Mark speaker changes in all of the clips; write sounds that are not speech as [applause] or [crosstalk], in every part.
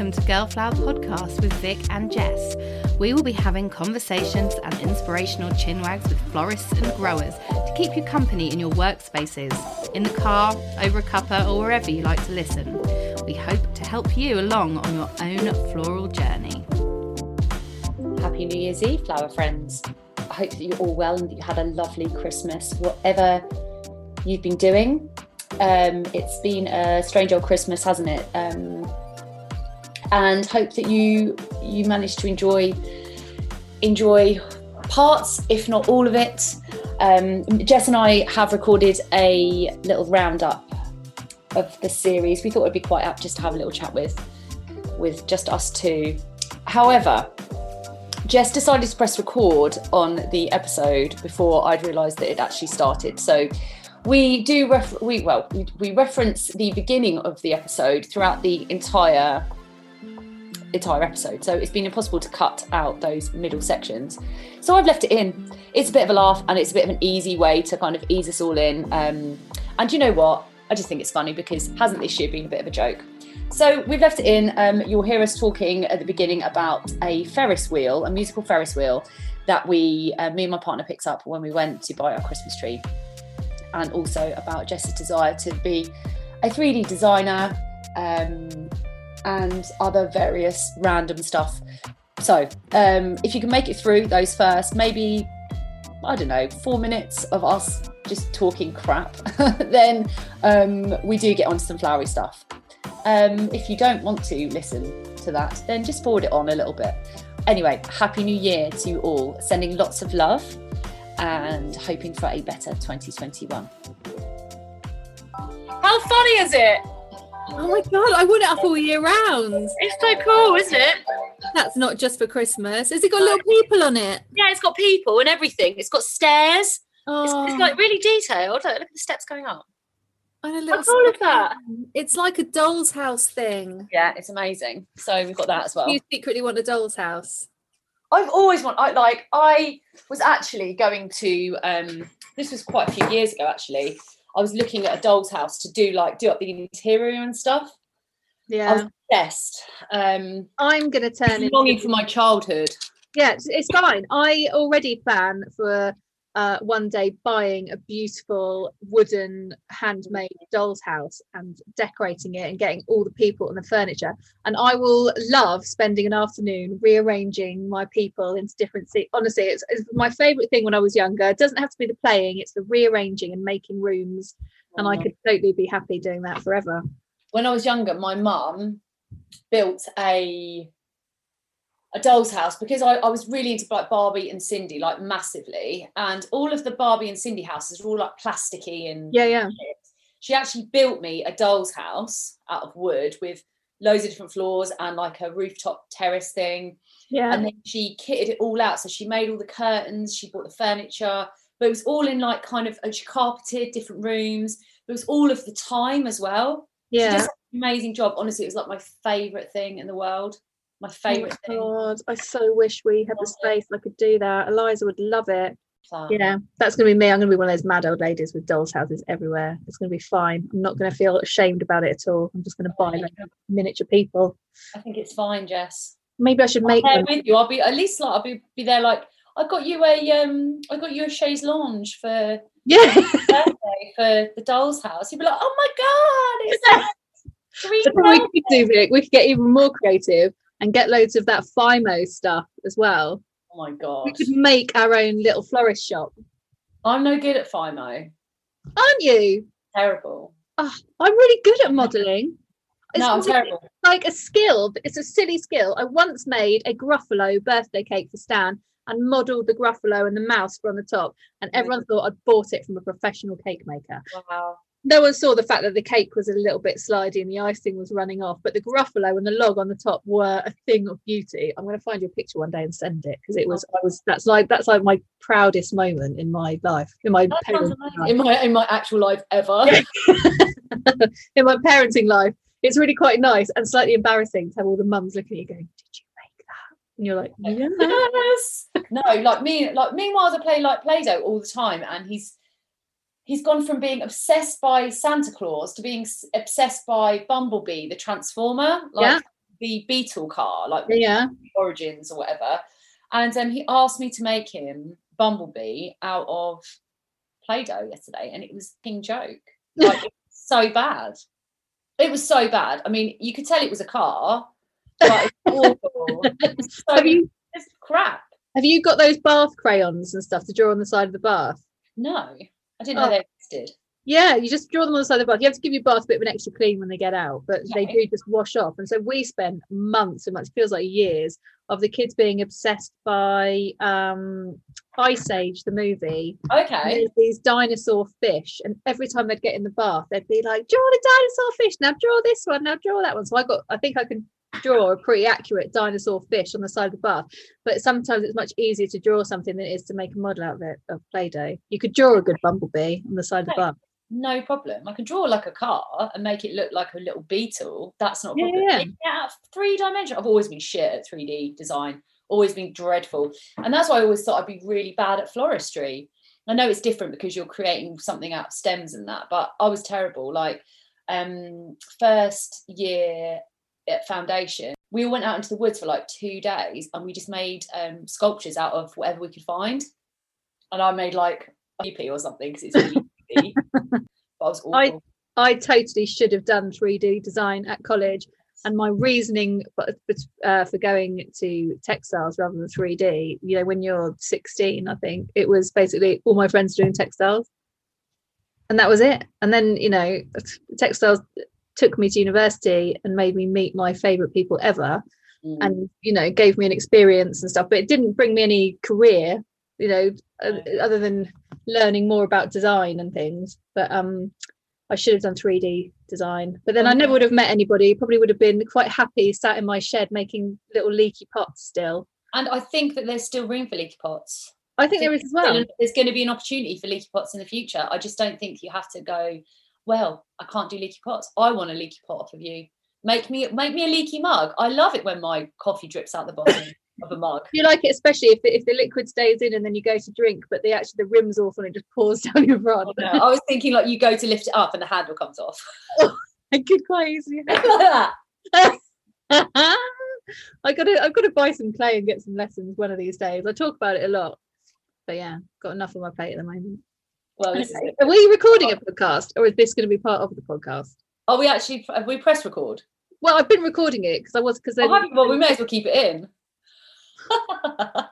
Speaker 1: Welcome to Girl Girlflower Podcast with Vic and Jess. We will be having conversations and inspirational chinwags with florists and growers to keep you company in your workspaces, in the car, over a cuppa, or wherever you like to listen. We hope to help you along on your own floral journey.
Speaker 2: Happy New Year's Eve, flower friends. I hope that you're all well and that you had a lovely Christmas, whatever you've been doing. Um, it's been a strange old Christmas, hasn't it? Um, and hope that you you managed to enjoy enjoy parts, if not all of it. Um, Jess and I have recorded a little roundup of the series. We thought it'd be quite apt just to have a little chat with with just us two. However, Jess decided to press record on the episode before I'd realised that it actually started. So we do we well we, we reference the beginning of the episode throughout the entire entire episode. So it's been impossible to cut out those middle sections. So I've left it in. It's a bit of a laugh and it's a bit of an easy way to kind of ease us all in. Um, and you know what? I just think it's funny because hasn't this year been a bit of a joke? So we've left it in. Um, you'll hear us talking at the beginning about a Ferris wheel, a musical Ferris wheel that we, uh, me and my partner, picked up when we went to buy our Christmas tree, and also about Jess's desire to be a 3D designer um, and other various random stuff. So um, if you can make it through those first, maybe I don't know, four minutes of us just talking crap, [laughs] then um, we do get onto some flowery stuff. Um, if you don't want to listen to that, then just forward it on a little bit. Anyway, Happy New Year to you all. Sending lots of love and hoping for a better 2021. How funny is it?
Speaker 1: Oh my god, I want it up all year round.
Speaker 2: It's so cool, isn't it?
Speaker 1: That's not just for Christmas. Has it got little people on it?
Speaker 2: Yeah, it's got people and everything. It's got stairs.
Speaker 1: Oh,
Speaker 2: It's, it's like really detailed. Look, look at the steps going up.
Speaker 1: and a little
Speaker 2: cool is that?
Speaker 1: It's like a doll's house thing.
Speaker 2: Yeah, it's amazing. So we've got that as well.
Speaker 1: You secretly want a doll's house.
Speaker 2: I've always wanted, I like, I was actually going to, um, this was quite a few years ago actually. I was looking at a doll's house to do like, do up the interior and stuff. I
Speaker 1: Yeah.
Speaker 2: was obsessed. Um,
Speaker 1: I'm gonna turn into
Speaker 2: longing for my childhood.
Speaker 1: Yeah, it's, it's fine. I already plan for uh, one day buying a beautiful wooden handmade doll's house and decorating it and getting all the people and the furniture. And I will love spending an afternoon rearranging my people into different seats. Honestly, it's, it's my favorite thing when I was younger. It doesn't have to be the playing; it's the rearranging and making rooms. And I could totally be happy doing that forever.
Speaker 2: when I was younger, my mum built a a doll's house because I, I was really into like Barbie and Sindy, like massively. And all of the Barbie and Sindy houses were all like plasticky and
Speaker 1: Yeah, yeah.
Speaker 2: shit. She actually built me a doll's house out of wood with loads of different floors and like a rooftop terrace thing.
Speaker 1: Yeah.
Speaker 2: And then she kitted it all out. So she made all the curtains, she bought the furniture, but it was all in like kind of, she carpeted different rooms. It was all of the time as well. She
Speaker 1: yeah.
Speaker 2: amazing job. Honestly, it was like my favorite thing in the world. My favorite Oh
Speaker 1: my
Speaker 2: thing.
Speaker 1: God, I so wish we had the space. I could do that. Eliza would love it.
Speaker 2: So,
Speaker 1: Yeah, that's going to be me. I'm going to be one of those mad old ladies with dolls' houses everywhere. It's going to be fine. I'm not going to feel ashamed about it at all. I'm just going to buy like miniature people.
Speaker 2: I think it's fine, Jess.
Speaker 1: Maybe I should make them.
Speaker 2: with you. I'll be at least like I'll be, be there. Like I got you a um, I got you a chaise lounge for
Speaker 1: Yeah. [laughs]
Speaker 2: birthday for the doll's house. You'd be like, oh my god, it's like three.
Speaker 1: That's we could do,
Speaker 2: birthdays."
Speaker 1: Vic. We could get even more creative and get loads of that FIMO stuff as well.
Speaker 2: Oh my god.
Speaker 1: We could make our own little florist shop.
Speaker 2: I'm no good at FIMO.
Speaker 1: Aren't you?
Speaker 2: Terrible.
Speaker 1: Ah, I'm really good at modelling. It's [laughs]
Speaker 2: No, I'm terrible.
Speaker 1: like a skill, but it's a silly skill. I once made a Gruffalo birthday cake for Stan and modelled the Gruffalo and the mouse from the top, and everyone thought I'd bought it from a professional cake maker.
Speaker 2: Wow.
Speaker 1: No one saw the fact that the cake was a little bit slidey and the icing was running off, but the Gruffalo and the log on the top were a thing of beauty. I'm going to find you a picture one day and send it because it was. I was. That's like that's like my proudest moment in my life, in my
Speaker 2: That sounds
Speaker 1: parenting
Speaker 2: amazing.
Speaker 1: life.
Speaker 2: In my in my actual life ever. [laughs]
Speaker 1: in my parenting life. It's really quite nice and slightly embarrassing to have all the mums looking at you going, "Did you make that?" And you're like, [laughs]
Speaker 2: yes. No, like me, like meanwhile, I play like Play-Doh all the time, and he's he's gone from being obsessed by Santa Claus to being obsessed by Bumblebee, the Transformer. Like
Speaker 1: Yeah.
Speaker 2: the Beetle car, like
Speaker 1: Yeah.
Speaker 2: Origins or whatever. And um, he asked me to make him Bumblebee out of Play-Doh yesterday, and it was a fucking joke. [laughs] Like it was so bad. It was so bad. I mean, you could tell it was a car, but it's [laughs] awful. It was so
Speaker 1: Have you
Speaker 2: it's crap.
Speaker 1: have you got those bath crayons and stuff to draw on the side of the bath?
Speaker 2: No, I didn't know
Speaker 1: Oh.
Speaker 2: they existed.
Speaker 1: Yeah, you just draw them on the side of the bath. You have to give your bath a bit of an extra clean when they get out, but they do just wash off. And so we spent months and months, feels like years, of the kids being obsessed by um Ice Age, the movie.
Speaker 2: Okay.
Speaker 1: these dinosaur fish, and every time they'd get in the bath, they'd be like, "Draw the dinosaur fish now. Draw this one now. Draw that one." So I got, I think I can draw a pretty accurate dinosaur fish on the side of the bath. But sometimes it's much easier to draw something than it is to make a model out of it of Play-Doh. You could draw a good bumblebee on the side of the bath.
Speaker 2: No problem. I can draw like a car and make it look like a little beetle. That's not a problem.
Speaker 1: yeah.
Speaker 2: It three dimension. I've always been shit at 3D design, always been dreadful. And that's why I always thought I'd be really bad at floristry. I know it's different because you're creating something out of stems and that, but I was terrible. Like um first year at foundation, we all went out into the woods for like two days and we just made um sculptures out of whatever we could find. And I made like EP or something because it's really [laughs] but I was awful.
Speaker 1: I- I totally should have done 3D design at college. And my reasoning for, uh, for going to textiles rather than 3D, you know, when you're 16, I think it was basically all my friends doing textiles. And that was it. And then, you know, textiles took me to university and made me meet my favorite people ever
Speaker 2: Mm.
Speaker 1: and, you know, gave me an experience and stuff. But it didn't bring me any career, you know,
Speaker 2: No.
Speaker 1: other than learning more about design and things. But um, I should have done 3D design. But then I never would have met anybody. Probably would have been quite happy sat in my shed making little leaky pots still.
Speaker 2: and I think that there's still room for leaky pots.
Speaker 1: I think there is as well.
Speaker 2: There's going to be an opportunity for leaky pots in the future. I just don't think you have to go. Well, I can't do leaky pots. I want a leaky pot off of you. Make me make me a leaky mug. I love it when my coffee drips out the bottom [laughs] of a mug.
Speaker 1: You like it, especially if the, if the liquid stays in and then you go to drink, but the actually the rim's off and it just pours [laughs] down your front.
Speaker 2: Oh, no. I was thinking like you go to lift it up and the handle comes off. [laughs]
Speaker 1: I could quite easily. I gotta I've got to buy some clay and get some lessons one of these days. I talk about it a lot, but yeah, got enough on my plate at the moment.
Speaker 2: Well,
Speaker 1: Okay. Are we recording a podcast, or is this going to be part of the podcast?
Speaker 2: Are we actually? Have we press record?
Speaker 1: Well, I've been recording it because I was because
Speaker 2: Oh, well, we may as well keep it in.
Speaker 1: I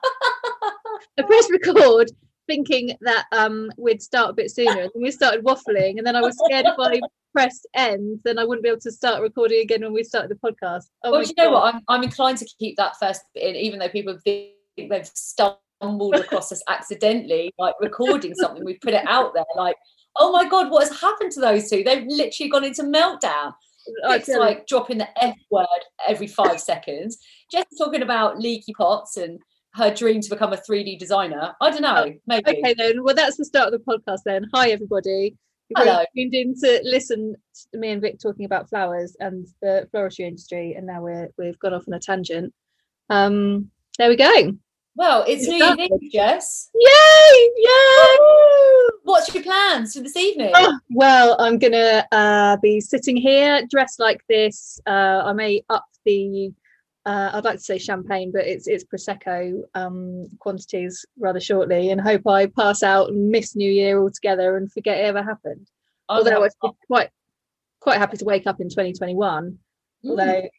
Speaker 1: pressed record thinking that um we'd start a bit sooner, and then we started waffling, and then I was scared if I pressed end, then I wouldn't be able to start recording again when we started the podcast. Oh
Speaker 2: well, you know what? I'm, I'm inclined to keep that first in, even though people think they've stumbled across us accidentally, like recording something. We've put it out there, like, oh my god, what has happened to those two? They've literally gone into meltdown. It's like dropping the F word every five seconds. Just talking about leaky pots and her dream to become a 3D designer. I don't know, maybe.
Speaker 1: Okay, then. Well, that's the start of the podcast. Then, hi everybody. You've
Speaker 2: Hello.
Speaker 1: tuned in to listen to me and Vic talking about flowers and the floristry industry, and now we're we've gone off on a tangent. Um, there we go. Yay!
Speaker 2: Well, it's New. Year's Eve, Jess.
Speaker 1: Yay!
Speaker 2: What's your plans for this evening?
Speaker 1: Oh, well, I'm gonna uh, be sitting here dressed like this. Uh, I may up the. Uh, I'd like to say champagne, but it's it's prosecco um, quantities rather shortly, and hope I pass out and miss New Year altogether and forget it ever happened.
Speaker 2: I'm
Speaker 1: Although I'd be quite quite happy to wake up in 2021.
Speaker 2: Mm.
Speaker 1: Although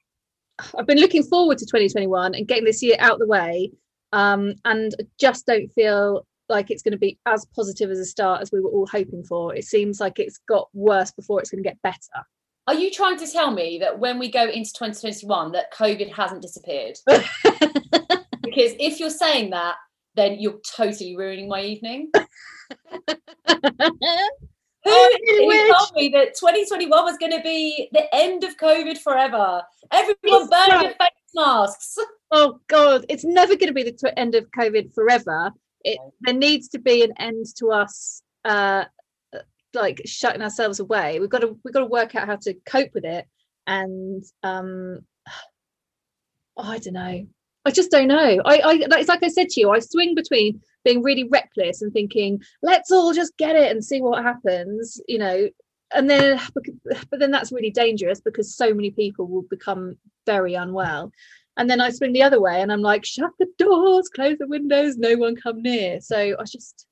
Speaker 1: I've been looking forward to 2021 and getting this year out the way, um, and just don't feel like it's going to be as positive as a start as we were all hoping for. It seems like it's got worse before it's going to get better.
Speaker 2: Are you trying to tell me that when we go into 2021 that COVID hasn't disappeared? [laughs] because if you're saying that, then you're totally ruining my evening. [laughs] Who, who
Speaker 1: wish.
Speaker 2: told me that 2021 was going to be the end of COVID forever? Everyone
Speaker 1: It's
Speaker 2: burn
Speaker 1: right.
Speaker 2: your face masks.
Speaker 1: oh God, it's never going to be the tw- end of COVID forever. It there needs to be an end to us, uh, like shutting ourselves away. We've got to we've got to work out how to cope with it, and um, [sighs] oh, I don't know. I just don't know. I, I it's like I said to you. I swing between being really reckless and thinking, let's all just get it and see what happens, you know, and then but then that's really dangerous because so many people will become very unwell. And then i swing the other way and i'm like shut the doors close the windows no one come near. So i just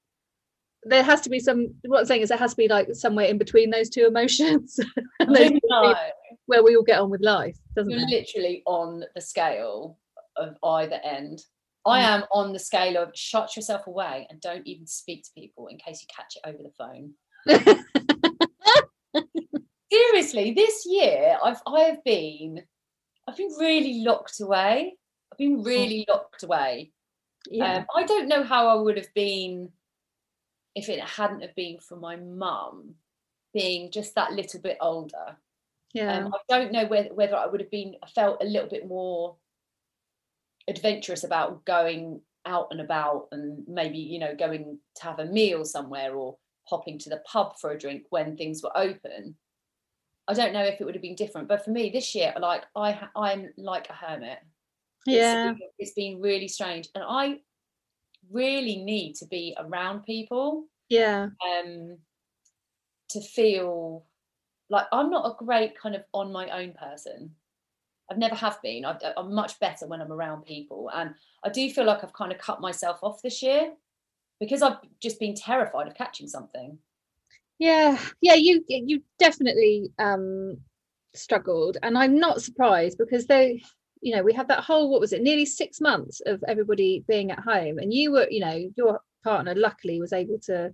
Speaker 1: there has to be some what i'm saying is there has to be like somewhere in between those two emotions. [laughs] Those where we all get on with life doesn't
Speaker 2: you're
Speaker 1: it?
Speaker 2: literally on the scale of either end I mm. am on the scale of shut yourself away and don't even speak to people in case you catch it over the phone. [laughs] Seriously, this year I've I have been I've been really locked away. I've been really locked away. Yeah. Um, I don't know how I would have been if it hadn't have been for my mum being just that little bit older. Yeah. Um, I don't know whether whether I would have been felt a little bit more adventurous about going out and about and maybe you know going to have a meal somewhere or popping to the pub for a drink when things were open. I don't know if it would have been different but for me this year like i i'm like a hermit.
Speaker 1: Yeah.
Speaker 2: it's, it's been really strange and i really need to be around people
Speaker 1: yeah.
Speaker 2: um to feel like i'm not a great kind of on my own person I've never have been. I, am much better when I'm around people, and I do feel like I've kind of cut myself off this year because I've just been terrified of catching something.
Speaker 1: Yeah, yeah, you you definitely um, struggled, and I'm not surprised because they, you know, we had that whole what was it, nearly six months of everybody being at home, and you were, you know, your partner luckily was able to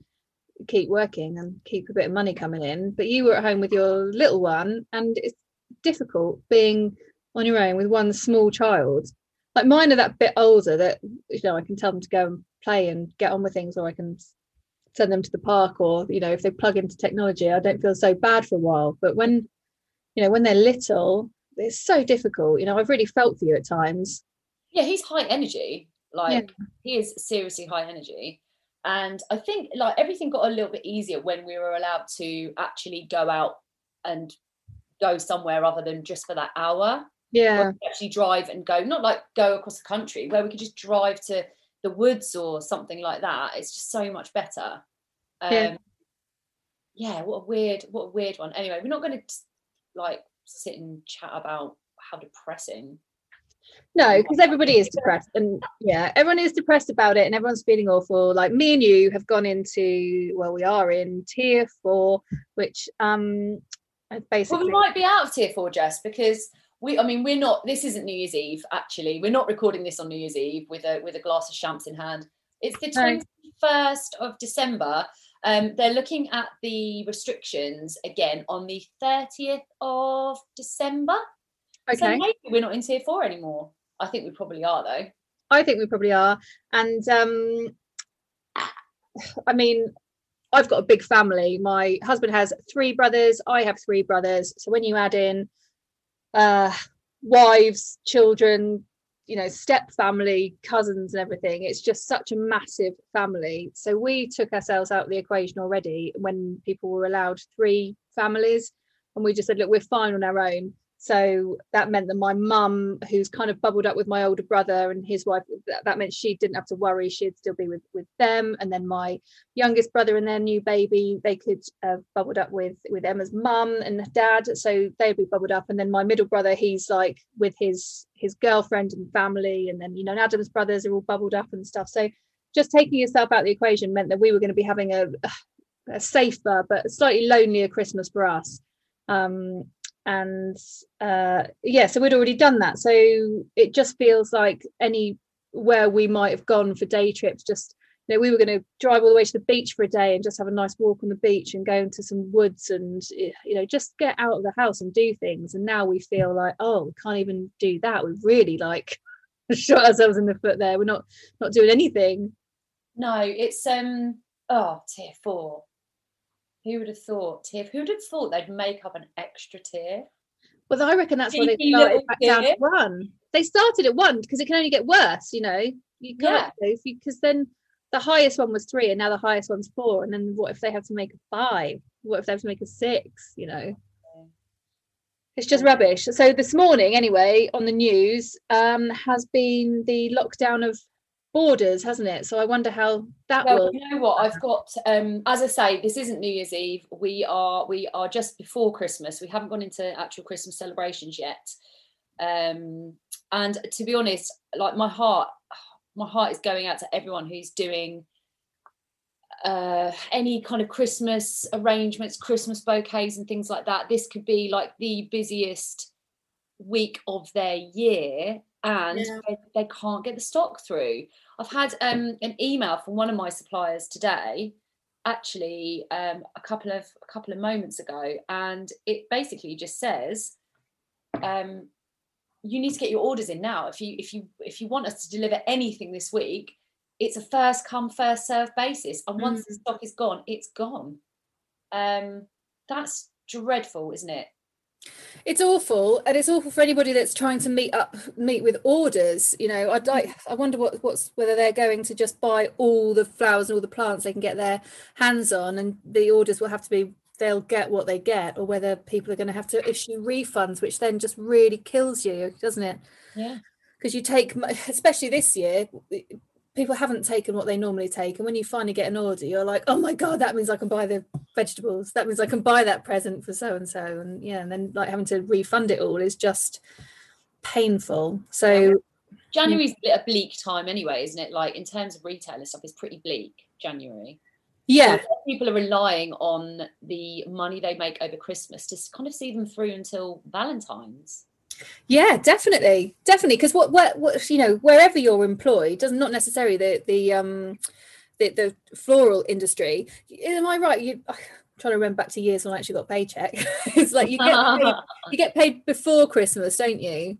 Speaker 1: keep working and keep a bit of money coming in, but you were at home with your little one, and it's difficult being on your own with one small child. Like mine are that bit older that you know i can tell them to go and play and get on with things or i can send them to the park or you know if they plug into technology i don't feel so bad for a while. But when you know when they're little it's so difficult. You know i've really felt for you at times.
Speaker 2: Yeah he's high energy. Like yeah. he is seriously high energy. And i think like everything got a little bit easier when we were allowed to actually go out and go somewhere other than just for that hour
Speaker 1: yeah.
Speaker 2: actually drive and go not like go across the country where we could just drive to the woods or something like that. It's just so much better. Um yeah, yeah what a weird what a weird one. Anyway we're not going to like sit and chat about how depressing.
Speaker 1: No because everybody is depressed and yeah everyone is depressed about it and everyone's feeling awful. Like me and you have gone into well we are in tier four which um basically
Speaker 2: well, we might be out of tier four jess because we i mean we're not this isn't new year's eve actually. We're not recording this on new year's eve with a with a glass of champs in hand. It's the 21st of december. Um, they're looking at the restrictions again on the 30th of december.
Speaker 1: Okay. so
Speaker 2: maybe we're not in tier four anymore. I think we probably are though.
Speaker 1: I think we probably are. And um i mean I've got a big family. My husband has three brothers. I have three brothers. So when you add in uh, wives, children, you know, step family, cousins, and everything. It's just such a massive family. So we took ourselves out of the equation already when people were allowed three families, and we just said, look, we're fine on our own so that meant that my mum who's kind of bubbled up with my older brother and his wife that, that, meant she didn't have to worry she'd still be with with them. And then my youngest brother and their new baby they could have bubbled up with with emma's mum and dad. So they'd be bubbled up. And then my middle brother he's like with his his girlfriend and family. And then you know and adam's brothers are all bubbled up and stuff. So just taking yourself out of the equation meant that we were going to be having a, a safer but slightly lonelier christmas for us. Um, and uh, yeah so we'd already done that. So it just feels like any where we might have gone for day trips just you know we were going to drive all the way to the beach for a day and just have a nice walk on the beach and go into some woods and you know just get out of the house and do things. And now we feel like oh we can't even do that. We really like [laughs] shot ourselves in the foot there. We're not not doing anything.
Speaker 2: No it's um oh tier four who would have thought tier? Who would have thought they'd make up an extra tier?
Speaker 1: Well, I reckon that's why they started back down to one. They started at one because it can only get worse, you know. You can't yeah. because then the highest one was three, and now the highest one's four. And then what if they have to make a five? What if they have to make a six? You know. It's just rubbish. So this morning, anyway, on the news, um, has been the lockdown of borders, hasn't it? So I wonder how that
Speaker 2: well,
Speaker 1: will.
Speaker 2: You know what? I've got, um, as I say, this isn't New Year's Eve. We are we are just before Christmas. We haven't gone into actual Christmas celebrations yet. Um, and to be honest, like my heart, my heart is going out to everyone who's doing uh, any kind of Christmas arrangements, Christmas bouquets, and things like that. This could be like the busiest week of their year, and
Speaker 1: Yeah.
Speaker 2: they, they can't get the stock through. I've had um, an email from one of my suppliers today, actually um, a couple of a couple of moments ago, and it basically just says. Um, you need to get your orders in now. If you if you if you want us to deliver anything this week it's a first come first serve basis and once the stock is gone it's gone. Um that's dreadful isn't it
Speaker 1: It's awful, and it's awful for anybody that's trying to meet up, meet with orders. You know, I'd like, mm. I wonder what what's whether they're going to just buy all the flowers and all the plants they can get their hands on, and the orders will have to be they'll get what they get, or whether people are going to have to issue refunds, which then just really kills you, doesn't it?
Speaker 2: yeah
Speaker 1: Because you take, [laughs] especially this year, people haven't taken what they normally take, and when you finally get an order, you're like, oh my god, that means I can buy the vegetables. That means I can buy that present for so and so, and yeah, and then like having to refund it all is just painful. So
Speaker 2: january's a bleak time anyway isn't it? Like in terms of retailer stuff it's pretty bleak january.
Speaker 1: Yeah,
Speaker 2: So people are relying on the money they make over christmas to kind of see them through until valentine's
Speaker 1: yeah, definitely, definitely. Because what, what, what, you know, wherever you're employed, does not necessarily the the um the, the floral industry. Am I right? You. [sighs] I'm trying to remember back to years when I actually got paycheck. [laughs] it's like you get paid, [laughs] you get paid before Christmas, don't you?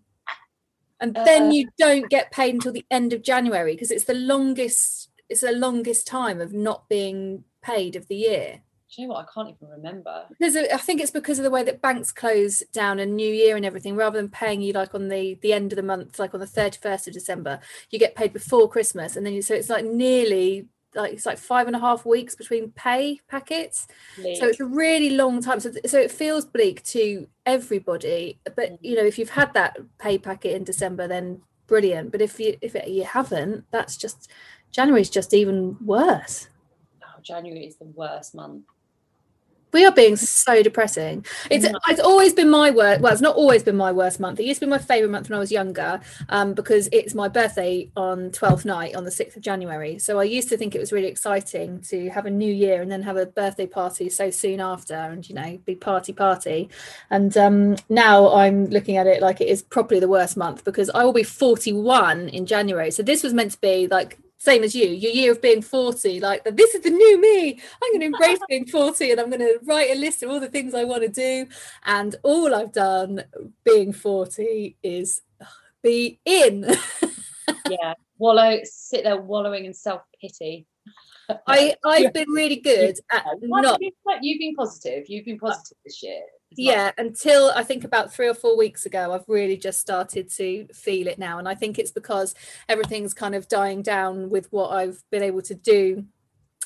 Speaker 1: And then
Speaker 2: Uh,
Speaker 1: you don't get paid until the end of January because it's the longest it's the longest time of not being paid of the year.
Speaker 2: You know what i can't even remember
Speaker 1: Because I think it's because of the way that banks close down and New Year and everything, rather than paying you like on the the end of the month, like on the thirty first of December, you get paid before Christmas, and then you so it's like nearly like it's like five and a half weeks between pay packets. So it's a really long time. So so it feels bleak to everybody. But mm. you know, if you've had that pay packet in December, then brilliant. But if you if it, you haven't, that's just January's just even worse.
Speaker 2: oh, january is the worst month
Speaker 1: We are being so depressing. It's
Speaker 2: No.
Speaker 1: it's always been my worst. Well, it's not always been my worst month. It used to be my favorite month when I was younger, um, because it's my birthday on twelfth night on the sixth of January. So I used to think it was really exciting to have a new year and then have a birthday party so soon after, and you know, be party party. And um, now I'm looking at it like it is probably the worst month because I will be forty one in January. So this was meant to be like same as you, your year of being 40, like this is the new me. I'm going to embrace [laughs] being 40 and I'm going to write a list of all the things I want to do. And all I've done being 40 is be in. [laughs]
Speaker 2: yeah wallow sit there wallowing in self-pity
Speaker 1: I, [laughs] I've been really good at not
Speaker 2: you've been- positive you've been positive this year.
Speaker 1: Yeah until i think about three or four weeks ago i've really just started to feel it now. And i think it's because everything's kind of dying down with what i've been able to do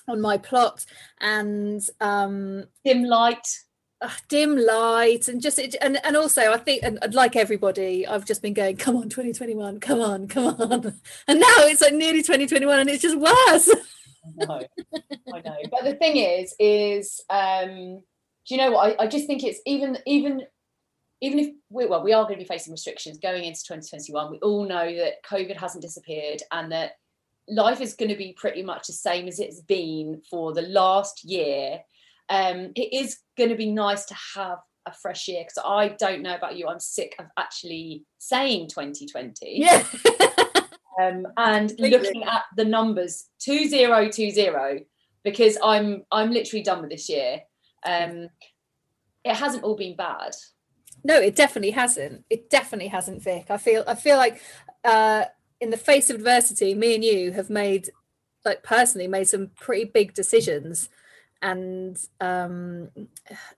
Speaker 1: on my plot. And um
Speaker 2: dim light.
Speaker 1: uh, dim light and just it, and and also I think and, and like everybody I've just been going come on 2021 come on come on. [laughs] And now it's like nearly 2021 and it's just worse.
Speaker 2: I know, I know. But the thing is, is um, do you know what? I, I just think it's even even even if we well, we are going to be facing restrictions going into 2021. We all know that COVID hasn't disappeared and that life is going to be pretty much the same as it's been for the last year. Um, it is going to be nice to have a fresh year because I don't know about you. I'm sick of actually saying 2020
Speaker 1: yeah [laughs]
Speaker 2: um, and looking at the numbers 2020 because I'm I'm literally done with this year. Um, it hasn't all been bad.
Speaker 1: no it definitely hasn't. It definitely hasn't Vic. I feel I feel like uh in the face of adversity me and you have made like personally made some pretty big decisions and um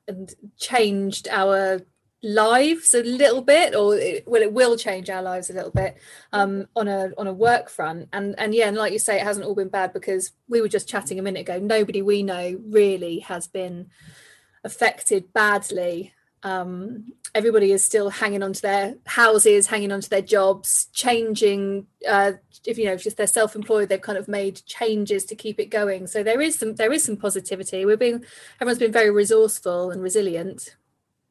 Speaker 1: and changed our lives a little bit or it, well it will change our lives a little bit um on a on a work front and and yeah and like you say it hasn't all been bad because we were just chatting a minute ago nobody we know really has been affected badly um, everybody is still hanging on to their houses, hanging on to their jobs, changing. Uh, if you know, if they're self-employed, they've kind of made changes to keep it going. So there is some there is some positivity. We're being everyone's been very resourceful and resilient.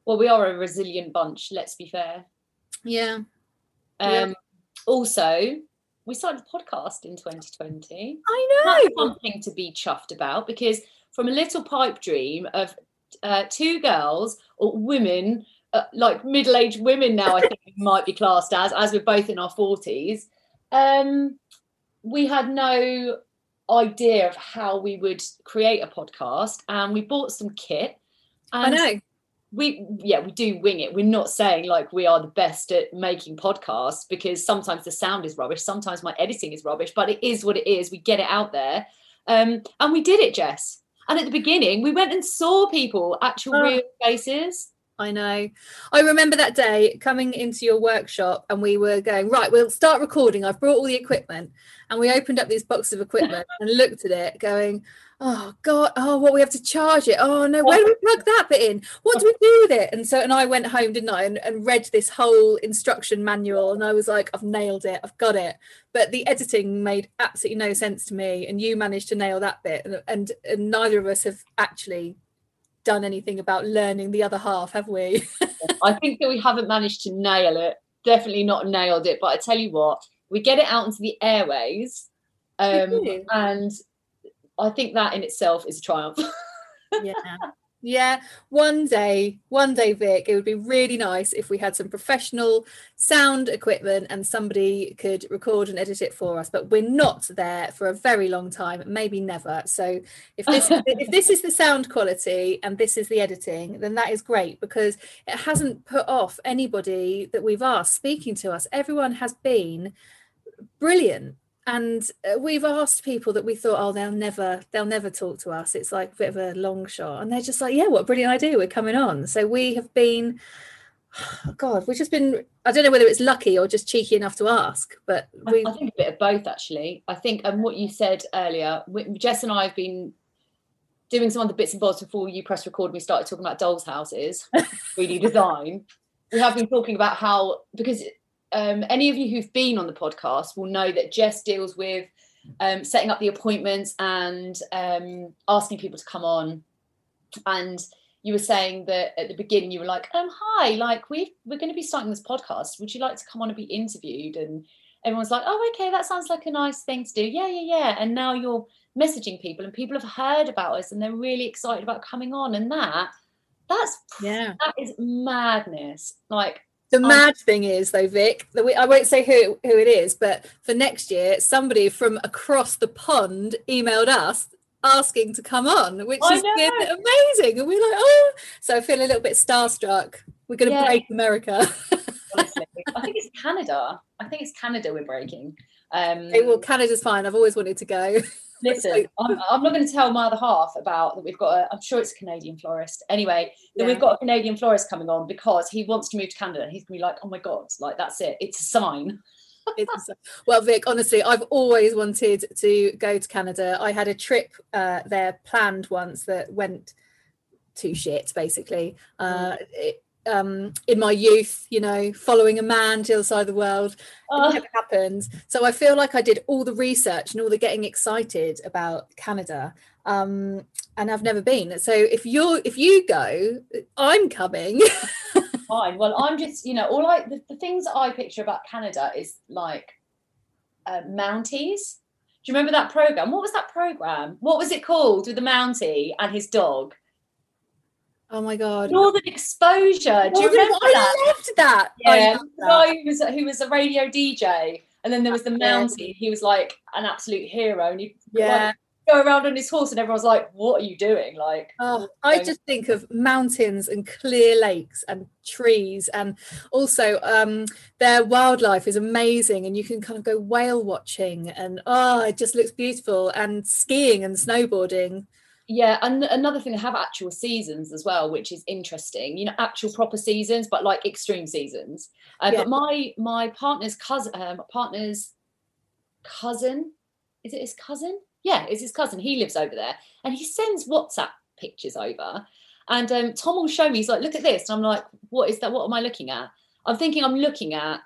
Speaker 2: Well, we are a resilient bunch. Let's be fair.
Speaker 1: Yeah.
Speaker 2: Um,
Speaker 1: Yeah.
Speaker 2: Also, we started a podcast in 2020.
Speaker 1: I know.
Speaker 2: That's something to be chuffed about because from a little pipe dream of uh, two girls or women, uh, like middle-aged women now, I think we might be classed as, as we're both in our forties. Um, we had no idea of how we would create a podcast, and we bought some kit.
Speaker 1: I know.
Speaker 2: We yeah we do wing it. We're not saying like we are the best at making podcasts because sometimes the sound is rubbish sometimes my editing is rubbish but it is what it is. We get it out there. Um and we did it jess. And at the beginning we went and saw people actual
Speaker 1: Oh.
Speaker 2: real faces
Speaker 1: I know. I remember that day coming into your workshop and we were going, right, we'll start recording. I've brought all the equipment. And we opened up these boxes of equipment [laughs] and looked at it, going, oh, God, oh, what we have to charge it. Oh, no, where do we plug that bit in? What do we do with it? And so, and I went home, didn't I, and, and read this whole instruction manual. And I was like, I've nailed it. I've got it. But the editing made absolutely no sense to me. And you managed to nail that bit. And, and, and neither of us have actually done anything about learning the other half, have we? [laughs]
Speaker 2: i think that we haven't managed to nail it definitely not nailed it but i tell you what we get it out into the airways um and i think that in itself is a triumph [laughs]
Speaker 1: yeah. Yeah, one day, one day, Vic, it would be really nice if we had some professional sound equipment and somebody could record and edit it for us. But we're not there for a very long time, maybe never. So if this [laughs] if this is the sound quality and this is the editing, then that is great because it hasn't put off anybody that we've asked speaking to us. Everyone has been brilliant and uh, we've asked people that we thought oh they'll never they'll never talk to us it's like a bit of a long shot and they're just like yeah what a brilliant idea we're coming on so we have been [sighs] god we've just been i don't know whether it's lucky or just cheeky enough to ask but
Speaker 2: I-
Speaker 1: we
Speaker 2: I think a bit of both, actually. I think, and what you said earlier, Jess and I have been doing some of the bits and bobs before you press record. and We started talking about dolls' houses, [laughs] 3D design. We have been talking about how because um, any of you who've been on the podcast will know that Jess deals with um, setting up the appointments and um, asking people to come on. And you were saying that at the beginning you were like, um, "Hi, like we we're going to be starting this podcast. Would you like to come on and be interviewed?" And everyone's like, "Oh, okay, that sounds like a nice thing to do." Yeah, yeah, yeah. And now you're messaging people, and people have heard about us, and they're really excited about coming on. And that, that's
Speaker 1: yeah
Speaker 2: that is madness. Like,
Speaker 1: the oh. mad thing is though vic that we, i won't say who who it is but for next year somebody from across the pond emailed us asking to come on which
Speaker 2: I
Speaker 1: is
Speaker 2: know.
Speaker 1: amazing and we're like oh so i feel a little bit starstruck we're going to
Speaker 2: Yeah.
Speaker 1: break america [laughs]
Speaker 2: I think it's Canada. I think it's Canada we're breaking. Um,
Speaker 1: Okay, well, Canada's fine. I've always wanted to go. [laughs]
Speaker 2: Listen, I'm, I'm not going to tell my other half about that. We've got, a, I'm sure it's a Canadian florist. Anyway, that
Speaker 1: Yeah.
Speaker 2: we've got a Canadian florist coming on because he wants to move to Canada. He's going to be like, oh my God, like that's it. It's a sign. [laughs]
Speaker 1: It's- well, Vic, honestly, I've always wanted to go to Canada. I had a trip uh, there planned once that went to shit, basically. Uh, it, um, in my youth, you know, following a man to the other side of the world, it
Speaker 2: Oh,
Speaker 1: never happened. So I feel like I did all the research and all the getting excited about Canada, um, and I've never been. So if you're if you go, I'm coming. [laughs]
Speaker 2: fine. Well, I'm just, you know, all I, the, the things I picture about Canada is like uh, Mounties. Do you remember that program? What was that program? What was it called with the Mountie and his dog?
Speaker 1: Oh my god!
Speaker 2: Northern Exposure. Do you remember that?
Speaker 1: I loved that.
Speaker 2: Yeah,
Speaker 1: loved
Speaker 2: the guy who was who was a radio DJ, and then there was the. Mountie. He was like an absolute hero, and he
Speaker 1: Yeah.
Speaker 2: go around on his horse, and everyone's like, "What are you doing?" Like,
Speaker 1: Oh, I just think of mountains and clear lakes and trees, and also um, their wildlife is amazing, and you can kind of go whale watching, and oh, it just looks beautiful, and skiing and snowboarding.
Speaker 2: Yeah. And another thing, they have actual seasons as well, which is interesting. You know, actual proper seasons, but like extreme seasons. Uh,
Speaker 1: Yeah.
Speaker 2: But my my partner's cousin, um, partner's cousin, is it his cousin? Yeah, it's his cousin. He lives over there, and he sends WhatsApp pictures over. And um, Tom will show me. He's like, "Look at this," and I'm like, "What is that? What am I looking at?" I'm thinking I'm looking at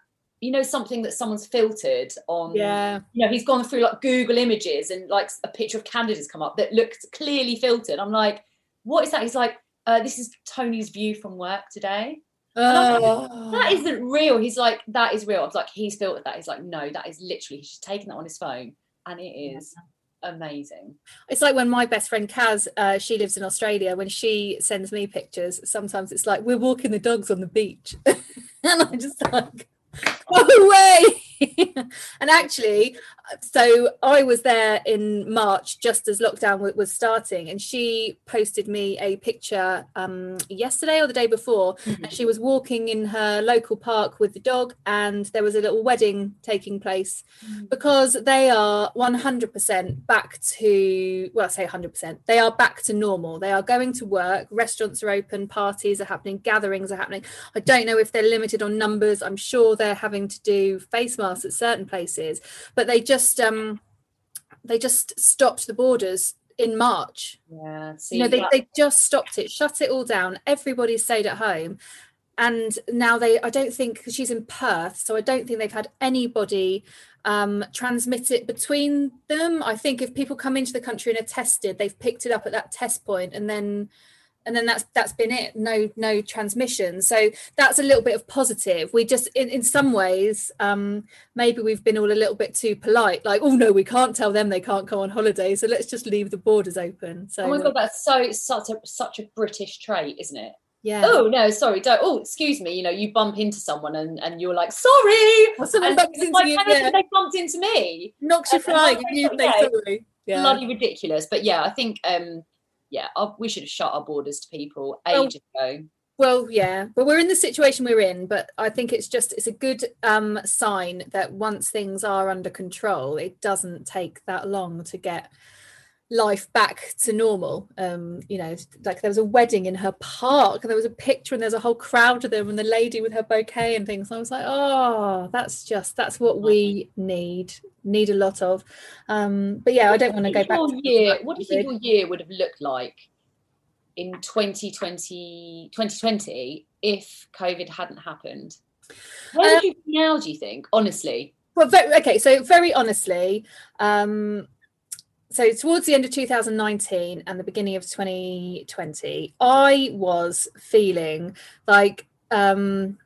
Speaker 2: you know something that someone's filtered on
Speaker 1: yeah.
Speaker 2: you know he's gone through like google images and like a picture of candidates come up that looks clearly filtered. I'm like what is that? He's like uh, this is tony's view from work today.
Speaker 1: Oh.
Speaker 2: that isn't real. He's like that is real. I was like he's filtered that. He's like no that is literally he's just taken that on his phone and it is amazing.
Speaker 1: It's like when my best friend Kaz, uh, she lives in Australia. When she sends me pictures, sometimes it's like we're walking the dogs on the beach, [laughs] and I'm just like, [laughs] go away. [laughs] and actually, so I was there in March just as lockdown was starting, and she posted me a picture um, yesterday or the day before. Mm-hmm. And she was walking in her local park with the dog, and there was a little wedding taking place mm-hmm. because they are 100% back to, well, I say 100%, they are back to normal. They are going to work, restaurants are open, parties are happening, gatherings are happening. I don't know if they're limited on numbers. I'm sure they're having to do face masks at certain places, but they just just um they just stopped the borders in March.
Speaker 2: Yeah,
Speaker 1: see, you know, they, they just stopped it, shut it all down. Everybody stayed at home. And now they, I don't think she's in Perth, so I don't think they've had anybody um, transmit it between them. I think if people come into the country and are tested, they've picked it up at that test point, and then and then that's that's been it no no transmission so that's a little bit of positive we just in, in some ways um maybe we've been all a little bit too polite like oh no we can't tell them they can't go on holiday so let's just leave the borders open so
Speaker 2: oh my god that's so such a such a british trait isn't it
Speaker 1: yeah.
Speaker 2: Oh no, sorry. Don't. Oh, excuse me. You know, you bump into someone and, and you're like, sorry.
Speaker 1: Or someone bumps into you. Yeah.
Speaker 2: They bumped into me.
Speaker 1: Knocks your flight. You say [laughs] sorry.
Speaker 2: Yeah. Bloody ridiculous. But yeah, I think um yeah, we should have shut our borders to people ages well, ago.
Speaker 1: Well, yeah, but we're in the situation we're in. But I think it's just it's a good um, sign that once things are under control, it doesn't take that long to get life back to normal. Um, you know, like there was a wedding in her park, and there was a picture, and there's a whole crowd of them, and the lady with her bouquet and things. I was like, oh, that's just that's what we need need a lot of. Um, but yeah, I don't want to go back.
Speaker 2: To year, what do you think your year would have looked like in 2020, 2020 if COVID hadn't happened? Where would um, you be now? Do you think, honestly?
Speaker 1: Well, very, okay. So very honestly, um, so towards the end of 2019 and the beginning of 2020 i was feeling like um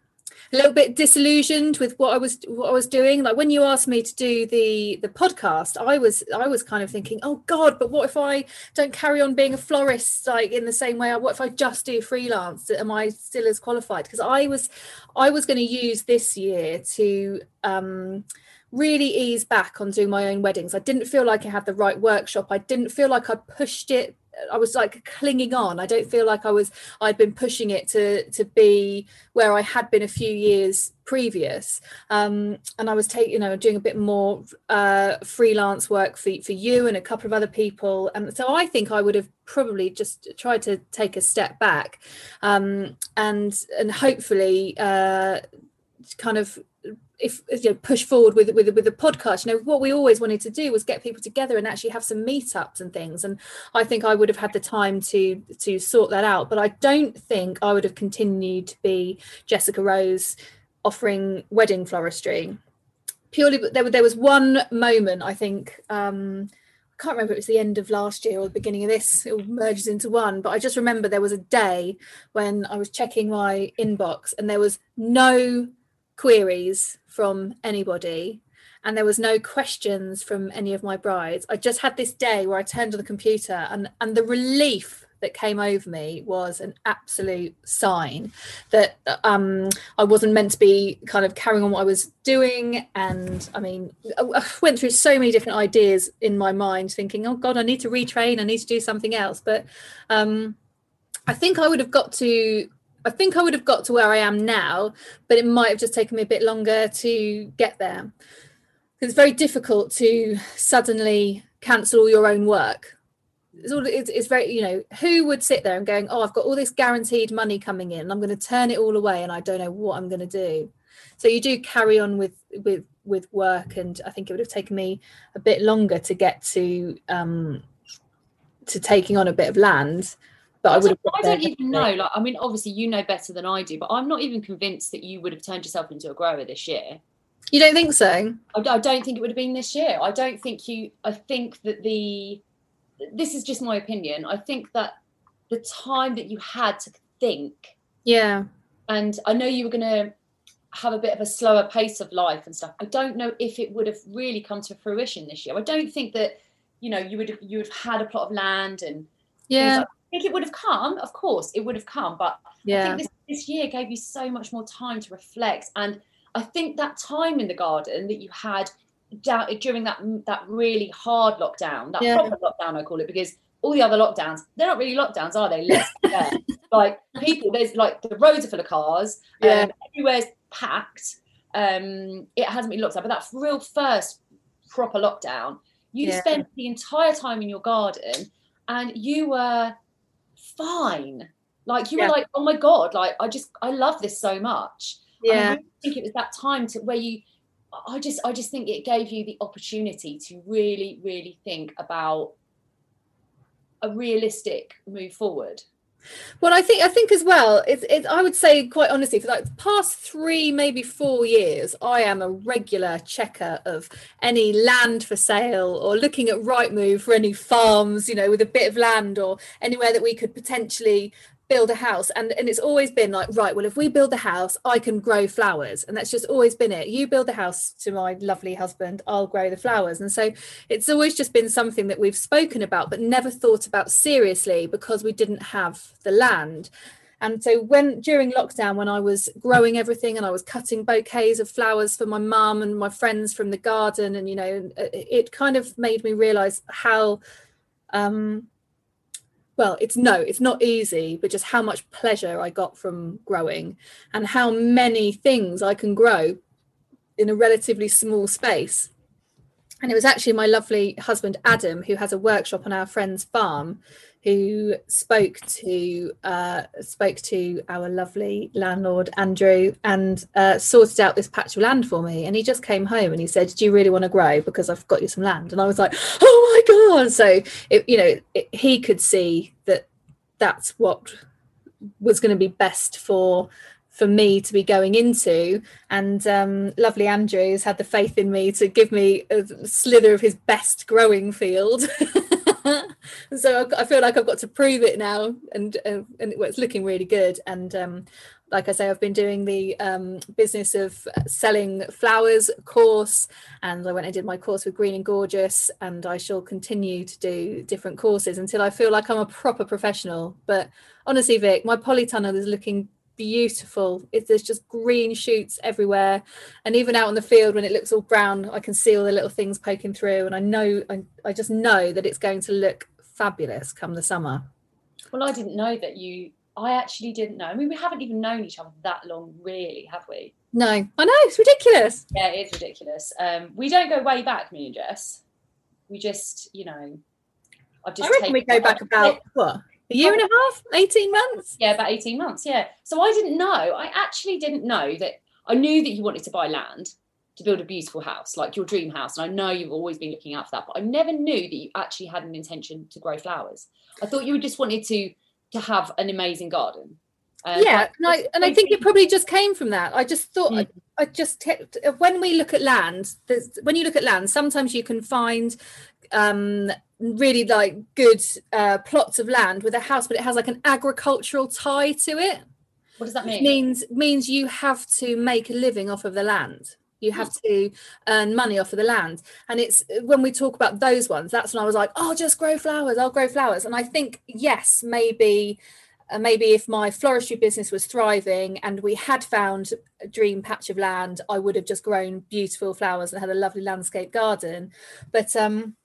Speaker 1: a little bit disillusioned with what i was what i was doing. Like when you asked me to do the the podcast i was i was kind of thinking oh god but what if i don't carry on being a florist like in the same way? What if i just do freelance? Am i still as qualified? Because i was i was going to use this year to um really ease back on doing my own weddings. I didn't feel like I had the right workshop. I didn't feel like I pushed it. I was like clinging on. I don't feel like I was I'd been pushing it to to be where I had been a few years previous. Um, and I was taking, you know, doing a bit more uh, freelance work for for you and a couple of other people. And so I think I would have probably just tried to take a step back um, and and hopefully uh, kind of if you know, push forward with with with the podcast you know what we always wanted to do was get people together and actually have some meetups and things and i think i would have had the time to to sort that out but i don't think i would have continued to be jessica rose offering wedding floristry purely but there, there was one moment i think um I can't remember it was the end of last year or the beginning of this, it merges into one. But I just remember there was a day when I was checking my inbox and there was no queries from anybody and there was no questions from any of my brides i just had this day where i turned on the computer and and the relief that came over me was an absolute sign that um, I wasn't meant to be kind of carrying on what I was doing. And I mean, I went through so many different ideas in my mind, thinking, oh God, I need to retrain, I need to do something else. But um, I think I would have got to I think I would have got to where I am now, but it might have just taken me a bit longer to get there. It's very difficult to suddenly cancel all your own work. It's, all, it's, it's very, you know, who would sit there and going, oh, I've got all this guaranteed money coming in, I'm going to turn it all away, and I don't know what I'm going to do. So you do carry on with with with work, and I think it would have taken me a bit longer to get to um, to taking on a bit of land But
Speaker 2: I,
Speaker 1: would
Speaker 2: don't,
Speaker 1: have.
Speaker 2: I don't even know. Like, I mean, obviously, you know better than I do, but I'm not even convinced that you would have turned yourself into a grower this year.
Speaker 1: You don't think so?
Speaker 2: I, I don't think it would have been this year. I don't think you. I think that the. This is just my opinion. I think that the time that you had to think,
Speaker 1: Yeah.
Speaker 2: and I know you were going to have a bit of a slower pace of life and stuff. I don't know if it would have really come to fruition this year. I don't think that you know you would have, you would have had a plot of land and
Speaker 1: Yeah.
Speaker 2: like- think it would have come. Of course, it would have come, but I think this, this year gave you so much more time to reflect. And I think that time in the garden that you had down during that that really hard lockdown, that
Speaker 1: Yeah.
Speaker 2: proper lockdown, I call it, because all the other lockdowns, they're not really lockdowns, are they? Let's be fair. [laughs] like people, there's like the roads are full of cars,
Speaker 1: Yeah.
Speaker 2: um, everywhere's packed. Um, it hasn't been locked down, but that real first proper lockdown, you
Speaker 1: Yeah.
Speaker 2: spent the entire time in your garden and you were fine. Like you
Speaker 1: Yeah.
Speaker 2: were like, oh my god, like I just I love this so much. Yeah, I
Speaker 1: Yeah.
Speaker 2: really think it was that time to where you I just I just think it gave you the opportunity to really, really think about a realistic move forward.
Speaker 1: Well, I think I think as well. It's, it's I would say quite honestly for like the past three, maybe four years, I am a regular checker of any land for sale or looking at Rightmove for any farms, you know, with a bit of land or anywhere that we could potentially build a house. And and it's always been like, right, well, if we build the house, I can grow flowers, and that's just always been it. You build the house to my lovely husband, I'll grow the flowers, and so it's always just been something that we've spoken about but never thought about seriously because we didn't have the land and so when during lockdown when i was growing everything and i was cutting bouquets of flowers for my mum and my friends from the garden and you know it, kind of made me realize how um well it's no it's not easy but just how much pleasure i got from growing and how many things i can grow in a relatively small space. And it was actually my lovely husband adam who has a workshop on our friend's farm who spoke to uh, spoke to our lovely landlord andrew and uh, sorted out this patch of land for me. And he just came home and he said do you really want to grow? Because i've got you some land. And i was like oh my god. So it, you know it, he could see that that's what was going to be best for for me to be going into. And um, lovely andrews had the faith in me to give me a slither of his best growing field [laughs] so I've I feel like I've got to prove it now and uh, and it's looking really good. And um, like I say I've been doing the um, business of selling flowers course and I went and did my course with Green and Gorgeous and I shall continue to do different courses until I feel like I'm a proper professional. But honestly Vic my polytunnel is looking beautiful. It, there's just green shoots everywhere. And even out in the field when it looks all brown i can see all the little things poking through and i know i, I just know that it's going to look fabulous come the summer
Speaker 2: Well, I didn't know that you I actually didn't know. I mean, we haven't even known each other that long, really, have we?
Speaker 1: no i know it's ridiculous
Speaker 2: Yeah, it is ridiculous. Um, we don't go way back, me and Jess. We just, you know, I've just
Speaker 1: i reckon we go back about what a year and a half 18 months
Speaker 2: yeah, about 18 months. Yeah. So I didn't know. I actually didn't know that I knew that you wanted to buy land to build a beautiful house, like your dream house. And I know you've always been looking out for that, but I never knew that you actually had an intention to grow flowers. I thought you just wanted to to have an amazing garden. Um,
Speaker 1: yeah and I, and I think it probably just came from that i just thought
Speaker 2: Mm.
Speaker 1: I, I just te- when we look at land there's when you look at land sometimes you can find um really like good uh plots of land with a house but it has like an agricultural tie to it
Speaker 2: what does that
Speaker 1: which
Speaker 2: mean?
Speaker 1: means means you have to make a living off of the land you have to earn money off of the land. And it's when we talk about those ones that's when i was like oh just grow flowers i'll grow flowers. And i think yes maybe uh, maybe if my floristry business was thriving and we had found a dream patch of land i would have just grown beautiful flowers and had a lovely landscape garden. But um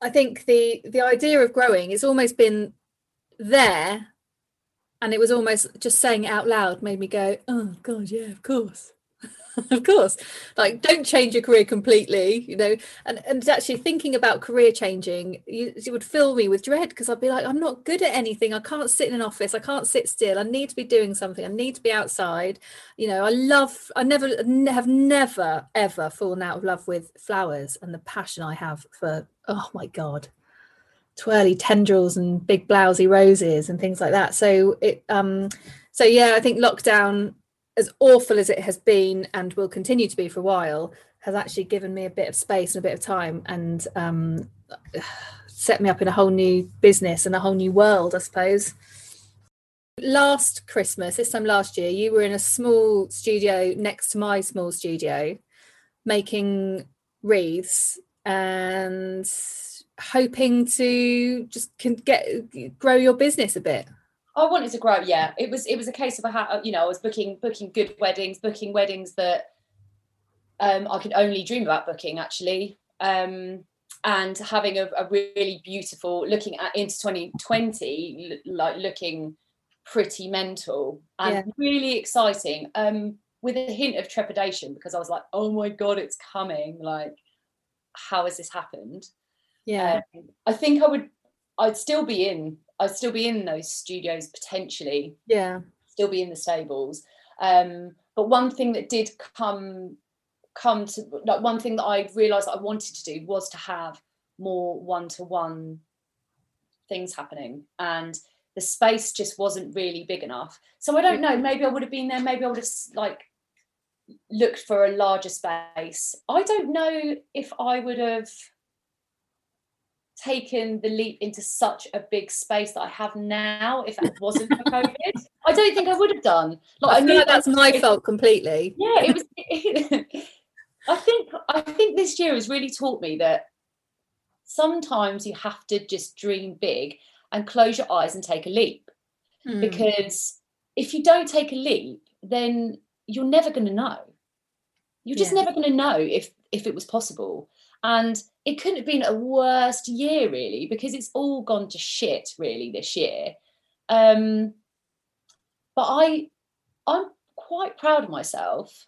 Speaker 1: i think the the idea of growing it's almost been there and it was almost just saying it out loud made me go oh god yeah of course [laughs] of course. Like don't change your career completely you know? And and actually thinking about career changing you, it would fill me with dread because i'd be like i'm not good at anything. I can't sit in an office. I can't sit still. I need to be doing something. I need to be outside. You know i love i never have never ever fallen out of love with flowers and the passion i have for oh my god twirly tendrils and big blousy roses and things like that. So it um so yeah, I think lockdown, as awful as it has been and will continue to be for a while, has actually given me a bit of space and a bit of time and um set me up in a whole new business and a whole new world, I suppose. Last Christmas, this time last year, you were in a small studio next to my small studio making wreaths and hoping to just can get grow your business a bit
Speaker 2: I wanted to grow. Yeah, it was it was a case of a you know I was booking booking good weddings, booking weddings that um, I could only dream about booking actually, um, and having a, a, really beautiful looking at into 2020 like looking pretty mental and yeah. really exciting. Um, with a hint of trepidation because I was like, oh my god, it's coming! Like, how has this happened?
Speaker 1: Yeah,
Speaker 2: um, I think I would. I'd still be in. I'd still be in those studios potentially.
Speaker 1: Yeah,
Speaker 2: still be in the stables. Um, but one thing that did come come to like one thing that I realised I wanted to do was to have more one to one things happening and the space just wasn't really big enough so i don't know maybe i would have been there maybe i would have like looked for a larger space i don't know if i would have taken the leap into such a big space that I have now if it wasn't for COVID. I don't think I would have done.
Speaker 1: Like I, I like that's my fault completely.
Speaker 2: Yeah, it was. It, [laughs] I think I think this year has really taught me that sometimes you have to just dream big and close your eyes and take a leap. Mm. Because if you don't take a leap, then you're never going to know. You're just yeah. never going to know if if it was possible. And it couldn't have been a worst year really because it's all gone to shit really this year. Um, but I I'm quite proud of myself.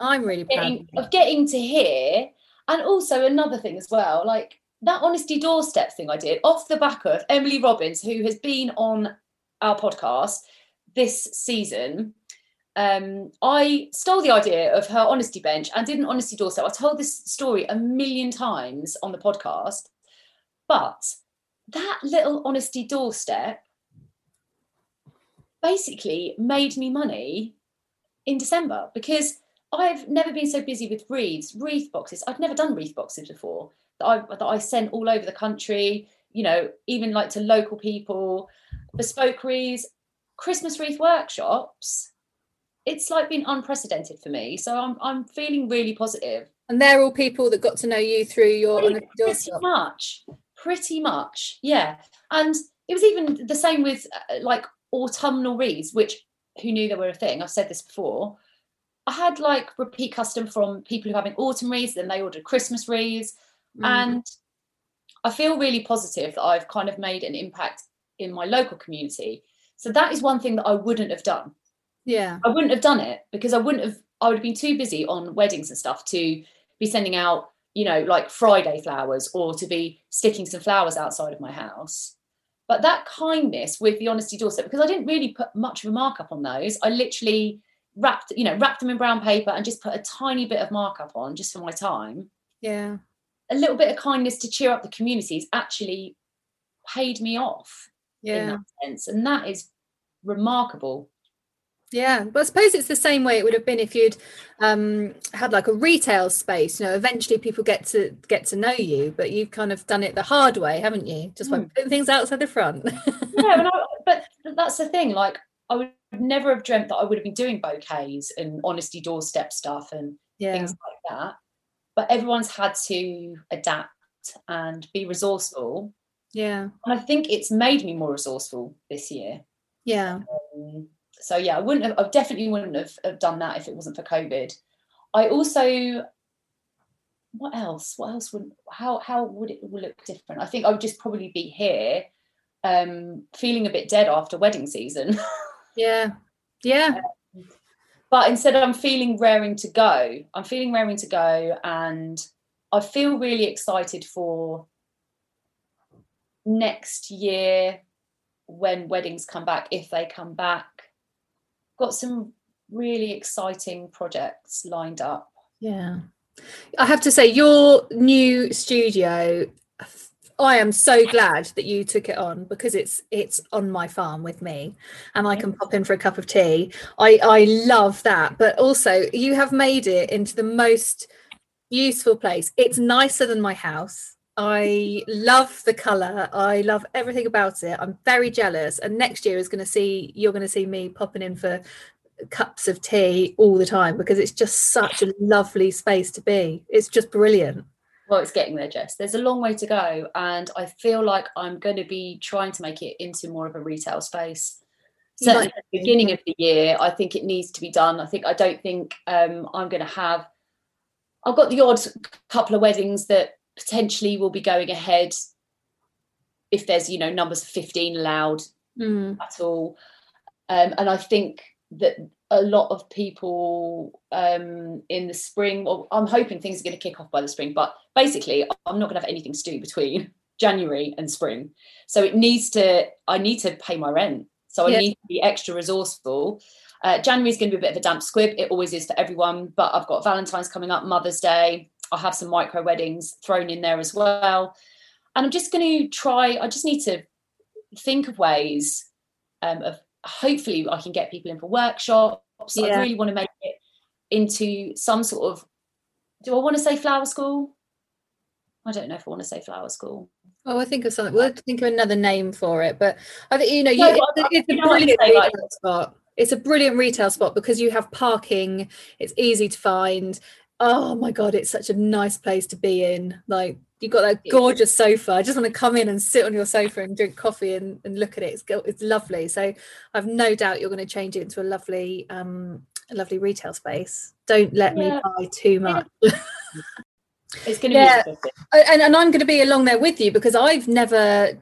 Speaker 1: I'm really proud
Speaker 2: getting, of, of getting to hear, and also another thing as well, like that honesty doorstep thing I did off the back of Emily Robbins, who has been on our podcast this season. Um, I stole the idea of her honesty bench and did an honesty doorstep. I told this story a million times on the podcast, but that little honesty doorstep basically made me money in December because I've never been so busy with wreaths, wreath boxes. I've never done wreath boxes before that I that I sent all over the country. You know, even like to local people, bespoke wreaths, Christmas wreath workshops. It's like been unprecedented for me. So I'm I'm feeling really positive.
Speaker 1: And they're all people that got to know you through your
Speaker 2: pretty, pretty much, pretty much, yeah. And it was even the same with uh, like autumnal wreaths, which who knew they were a thing. I've said this before I had like repeat custom from people who are having autumn wreaths, then they ordered Christmas wreaths. Mm. And I feel really positive that I've kind of made an impact in my local community. So that is one thing that I wouldn't have done.
Speaker 1: Yeah.
Speaker 2: I wouldn't have done it because I wouldn't have, I would have been too busy on weddings and stuff to be sending out, you know, like Friday flowers or to be sticking some flowers outside of my house. But that kindness with the honesty doorstep, because I didn't really put much of a markup on those. I literally wrapped you know wrapped them in brown paper and just put a tiny bit of markup on just for my time
Speaker 1: yeah
Speaker 2: a little bit of kindness to cheer up the communities actually paid me off
Speaker 1: yeah
Speaker 2: in that sense and that is remarkable
Speaker 1: yeah but i suppose it's the same way it would have been if you'd um, had like a retail space you know eventually people get to get to know you but you've kind of done it the hard way haven't you just mm. by putting things outside the front
Speaker 2: yeah [laughs] I, but that's the thing like I would never have dreamt that I would have been doing bouquets and honesty doorstep stuff and yeah. things like that. But everyone's had to adapt and be resourceful.
Speaker 1: Yeah.
Speaker 2: And I think it's made me more resourceful this year.
Speaker 1: Yeah.
Speaker 2: Um, so yeah, I wouldn't have, I definitely wouldn't have, have done that if it wasn't for COVID. I also what else? What else would how how would it look different? I think I would just probably be here, um, feeling a bit dead after wedding season. [laughs]
Speaker 1: Yeah. Yeah.
Speaker 2: Um, but instead, I'm feeling raring to go. I'm feeling raring to go, and I feel really excited for next year when weddings come back, if they come back. Got some really exciting projects lined up.
Speaker 1: Yeah. I have to say, your new studio I am so glad that you took it on because it's it's on my farm with me, and I can pop in for a cup of tea. I I love that, but also you have made it into the most useful place. It's nicer than my house. I love the color. I love everything about it. I'm very jealous. And next year is going to see you're going to see me popping in for cups of tea all the time because it's just such a lovely space to be. It's just brilliant.
Speaker 2: Well, it's getting there, Jess. There's a long way to go, and I feel like I'm going to be trying to make it into more of a retail space. Certainly, at the beginning of the year, I think it needs to be done. I think I don't think um, I'm going to have. I've got the odd couple of weddings that potentially will be going ahead if there's you know numbers of 15 allowed
Speaker 1: Mm.
Speaker 2: at all um, and i think that a lot of people um, in the spring well i'm hoping things are going to kick off by the spring but basically i'm not going to have anything to do between [laughs] january and spring so it needs to i need to pay my rent so i
Speaker 1: Yeah.
Speaker 2: need to be extra resourceful uh, January is going to be a bit of a damp squib. It always is for everyone. But I've got Valentine's coming up, Mother's Day. I'll have some micro weddings thrown in there as well. And I'm just going to try, I just need to think of ways um, of hopefully I can get people in for workshops. I really want to make it into some sort of, do I want to say flower school? I don't know if I want to say flower school.
Speaker 1: Oh, I think of something. We'll think of another name for it, but I think you know, you,
Speaker 2: No,
Speaker 1: it's, it's a
Speaker 2: you know what
Speaker 1: brilliant
Speaker 2: saying, like-
Speaker 1: retail spot. It's a brilliant retail spot because you have parking. It's easy to find. Oh my god, it's such a nice place to be in. Like you've got that gorgeous sofa. I just want to come in and sit on your sofa and drink coffee and, and look at it. It's it's lovely. So I've no doubt you're going to change it into a lovely, um, a lovely retail space. Don't let
Speaker 2: Yeah.
Speaker 1: me buy too much. [laughs]
Speaker 2: It's going to
Speaker 1: Yeah.
Speaker 2: be
Speaker 1: and, and I'm going to be along there with you because I've never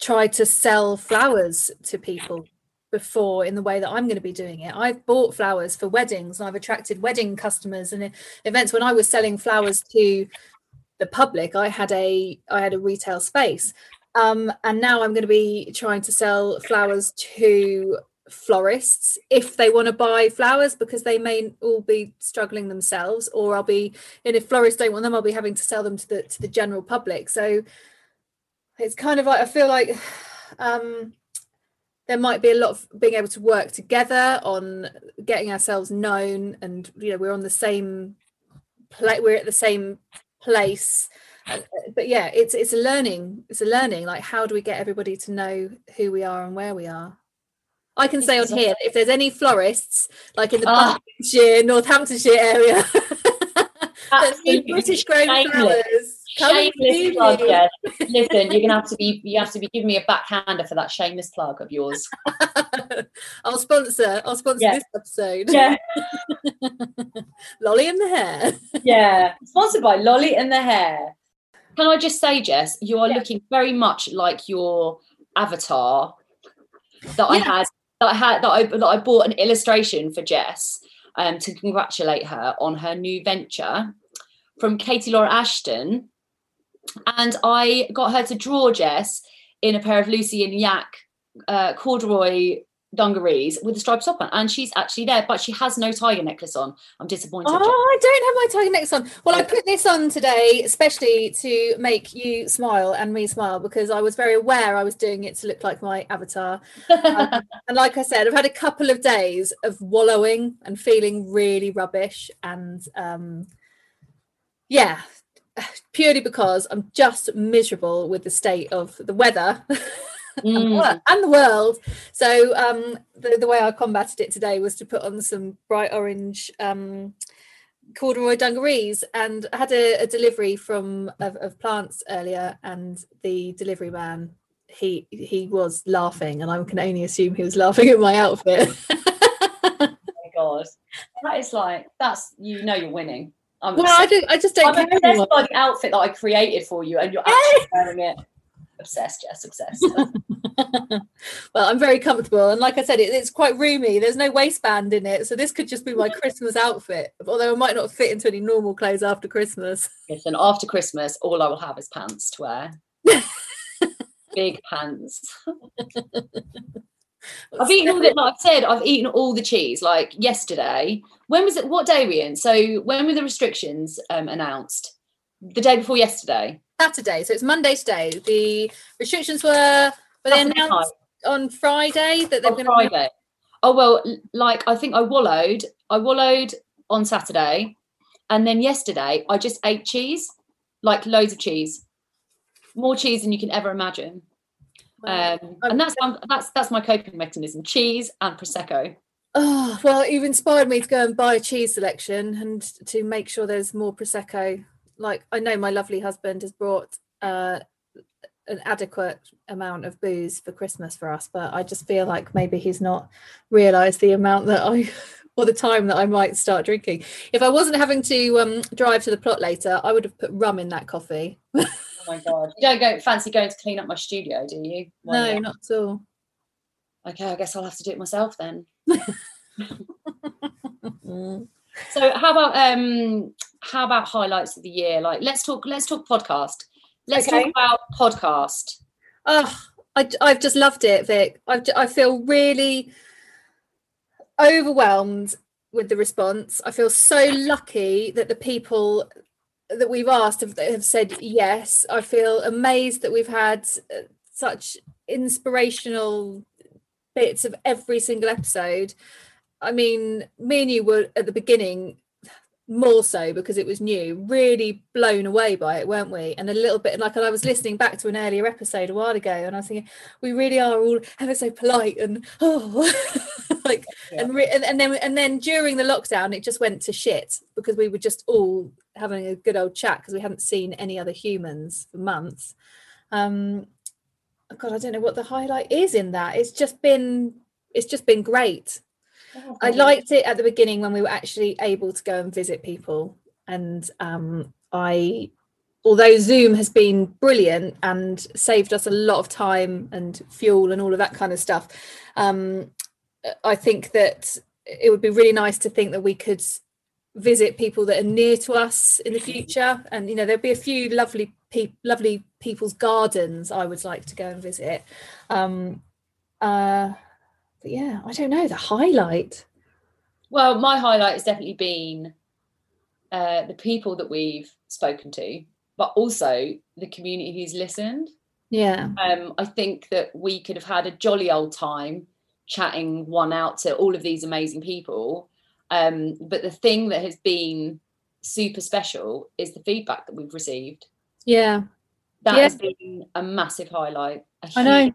Speaker 1: tried to sell flowers to people before in the way that I'm going to be doing it. I've bought flowers for weddings and I've attracted wedding customers and events. When I was selling flowers to the public I had a I had a retail space. Um, and now I'm going to be trying to sell flowers to florists if they want to buy flowers because they may all be struggling themselves or I'll be and if florists don't want them I'll be having to sell them to the to the general public. So it's kind of like I feel like [sighs] um there might be a lot of being able to work together on getting ourselves known and you know we're on the same play we're at the same place. Uh, but yeah it's it's a learning it's a learning like how do we get everybody to know who we are and where we are? I can say on here that if there's any florists like in the. Buckinghamshire, Northamptonshire area [laughs] that British grown flowers
Speaker 2: Shameless plug. Jess. Listen, you're gonna have to be you have to be giving me a backhander for that shameless plug of yours. [laughs]
Speaker 1: I'll sponsor. I'll sponsor
Speaker 2: Yeah.
Speaker 1: this episode.
Speaker 2: Yeah, [laughs]
Speaker 1: Lolly in the hair. [laughs]
Speaker 2: yeah. Sponsored by Lolly and the Hair. Can I just say, Jess, you are
Speaker 1: Yeah.
Speaker 2: looking very much like your avatar that I had that I had that I that I bought an illustration for Jess um, to congratulate her on her new venture from Katie Laura Ashton. And I got her to draw Jess in a pair of Lucy and Yak uh, corduroy dungarees with a striped top on. And she's actually there, but she has no tiger necklace on. I'm disappointed.
Speaker 1: Oh, I don't have my tiger necklace on. Well, I put this on today, especially to make you smile and me smile, because I was very aware I was doing it to look like my avatar. Um, [laughs] and like I said, I've had a couple of days of wallowing and feeling really rubbish. And um, yeah, [sighs] purely because I'm just miserable with the state of the weather. [laughs] and, the
Speaker 2: Mm.
Speaker 1: and the world. So um, the, the way I combated it today was to put on some bright orange um, corduroy dungarees and I had a, a delivery from of, of plants earlier and the delivery man he he was laughing and I can only assume he was laughing at my outfit. [laughs]
Speaker 2: Oh my god, that is like that's you know you're winning. I'm
Speaker 1: well, I
Speaker 2: obsessed,
Speaker 1: don't I just don't
Speaker 2: I'm
Speaker 1: care
Speaker 2: obsessed
Speaker 1: anymore.
Speaker 2: by the outfit that I created for you, and you're actually wearing it. Obsessed, Jess. Obsessed. [laughs] [laughs]
Speaker 1: well, I'm very comfortable, and like I said, it, it's quite roomy. There's no waistband in it, so this could just be my Christmas outfit. Although it might not fit into any normal clothes after Christmas. [laughs]
Speaker 2: Listen, after Christmas, all I will have is pants to wear. Big pants. I've eaten all the, like I've said, I've eaten all the cheese. Like yesterday, when was it? What day were we in? So when were the restrictions um, announced? The day before yesterday.
Speaker 1: Saturday, so it's Monday today. The restrictions were were they announced on Friday that they were
Speaker 2: on
Speaker 1: going to
Speaker 2: Friday. Oh well, like I think I wallowed. I wallowed on Saturday, and then yesterday I just ate cheese, like loads of cheese, more cheese than you can ever imagine. Um, and that's that's that's my coping mechanism: cheese and prosecco.
Speaker 1: Oh, well, you've inspired me to go and buy a cheese selection and to make sure there's more prosecco. Like I know my lovely husband has brought uh, an adequate amount of booze for Christmas for us, but I just feel like maybe he's not realised the amount that I [laughs] or the time that I might start drinking. If I wasn't having to um, drive to the plot later, I would have put rum in that coffee. [laughs]
Speaker 2: Oh my god! You don't go fancy going to clean up my studio, do you? Why
Speaker 1: no,
Speaker 2: not?
Speaker 1: not at all.
Speaker 2: Okay, I guess I'll have to do it myself then. [laughs] So how about um how about highlights of the year? Like let's talk let's talk podcast. Let's
Speaker 1: Okay.
Speaker 2: talk about podcast.
Speaker 1: Oh, I, I've just loved it, Vic. I've, j- I feel really overwhelmed with the response. I feel so lucky that the people that we've asked have, have said yes. I feel amazed that we've had uh, such inspirational bits of every single episode. I mean, me and you were at the beginning more so because it was new, really blown away by it, weren't we? And a little bit like I was listening back to an earlier episode a while ago, and I was thinking, we really are all ever so polite and oh, [laughs] like
Speaker 2: Yeah.
Speaker 1: and, re- and and then and then during the lockdown, it just went to shit because we were just all having a good old chat because we hadn't seen any other humans for months. Um, God, I don't know what the highlight is in that. It's just been it's just been great. I liked it at the beginning when we were actually able to go and visit people. And um, I, although Zoom has been brilliant and saved us a lot of time and fuel and all of that kind of stuff, um, I think that it would be really nice to think that we could visit people that are near to us in the future. And you know, there'll be a few lovely, pe- lovely people's gardens I would like to go and visit. Um, uh, but yeah, I don't know the highlight.
Speaker 2: Well, my highlight has definitely been uh, the people that we've spoken to, but also the community who's listened.
Speaker 1: Yeah,
Speaker 2: Um, I think that we could have had a jolly old time chatting one out to all of these amazing people. Um, but the thing that has been super special is the feedback that we've received.
Speaker 1: yeah.
Speaker 2: That
Speaker 1: Yeah.
Speaker 2: has been a massive highlight. a
Speaker 1: I know.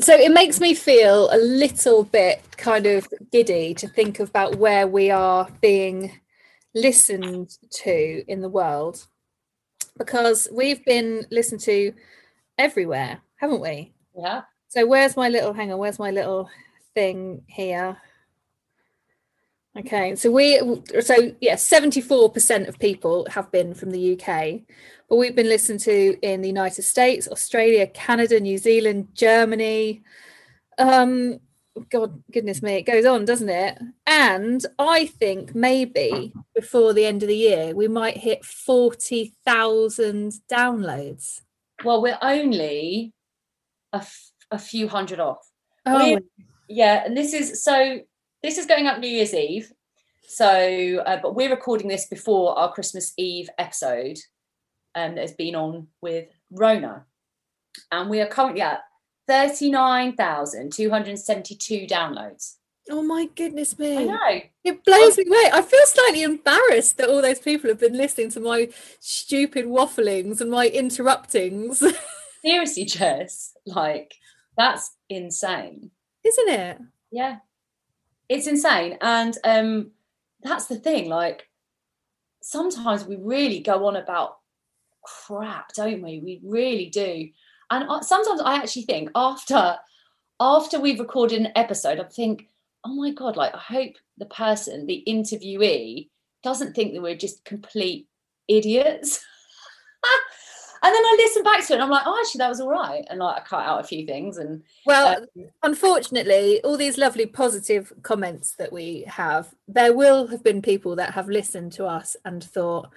Speaker 1: So it makes me feel a little bit kind of giddy to think about where we are being listened to in the world because we've been listened to everywhere, haven't we?
Speaker 2: Yeah.
Speaker 1: So where's my little hang on, where's my little thing here? Okay, so we so yeah, 74% of people have been from the UK, but we've been listened to in the United States, Australia, Canada, New Zealand, Germany. Um God goodness me, it goes on, doesn't it? And I think maybe before the end of the year we might hit 40,000 downloads.
Speaker 2: Well, we're only a, f- a few hundred off.
Speaker 1: Oh,
Speaker 2: We- Yeah, and this is so. This is going up New Year's Eve, so uh, but we're recording this before our Christmas Eve episode, um, that has been on with Rona, and we are currently at thirty nine thousand two hundred seventy two downloads.
Speaker 1: oh my goodness me.
Speaker 2: I know.
Speaker 1: It blows me away. I feel slightly embarrassed that all those people have been listening to my stupid wafflings and my interruptings, [laughs]
Speaker 2: Seriously, Jess, like that's insane.
Speaker 1: isn't it?
Speaker 2: Yeah. It's insane. And um that's the thing, like sometimes we really go on about crap, don't we? We really do. And sometimes I actually think after after we've recorded an episode, I think, oh my god, like I hope the person, the interviewee, doesn't think that we're just complete idiots. [laughs] and then I listen back to it and I'm like, oh, actually, that was all right. And like I cut out a few things and
Speaker 1: Well,
Speaker 2: uh,
Speaker 1: unfortunately, all these lovely positive comments that we have, there will have been people that have listened to us and thought,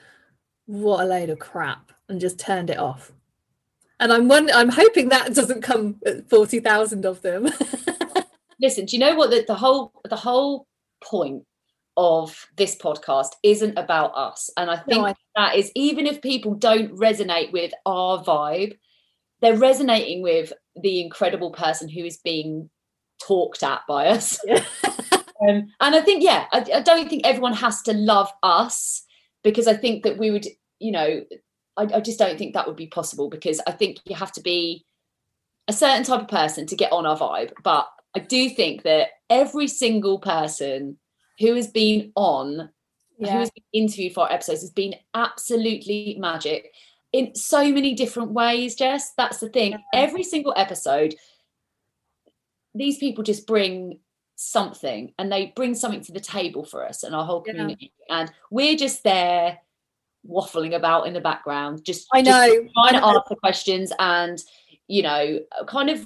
Speaker 1: "What a load of crap," and just turned it off. And I'm wondering, I'm hoping that doesn't come at forty thousand of them. [laughs]
Speaker 2: listen do you know what the, the whole the whole point of this podcast isn't about us. And I think
Speaker 1: No, I-
Speaker 2: that is even if people don't resonate with our vibe, they're resonating with the incredible person who is being talked at by us.
Speaker 1: Yeah. [laughs]
Speaker 2: um, and I think, yeah, I, I don't think everyone has to love us because I think that we would, you know, I, I just don't think that would be possible because I think you have to be a certain type of person to get on our vibe. But I do think that every single person who has been on, who has been interviewed for our episodes, has been absolutely magic in so many different ways, Jess. That's the thing.
Speaker 1: Yeah.
Speaker 2: Every single episode, these people just bring something and they bring something to the table for us and our whole
Speaker 1: Yeah.
Speaker 2: community. And we're just there waffling about in the background, just
Speaker 1: I
Speaker 2: just
Speaker 1: know.
Speaker 2: trying
Speaker 1: I
Speaker 2: to
Speaker 1: know.
Speaker 2: answer questions and you know kind of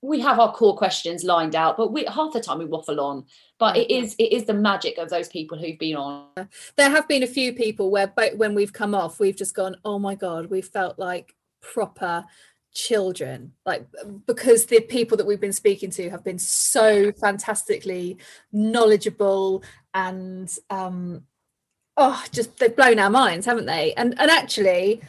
Speaker 2: we have our core questions lined out but we half the time we waffle on. But it is it is the magic of those people who've been on.
Speaker 1: There have been a few people where when we've come off we've just gone oh my god we felt like proper children. Like because the people that we've been speaking to have been so fantastically knowledgeable and um oh just they've blown our minds haven't they? And and actually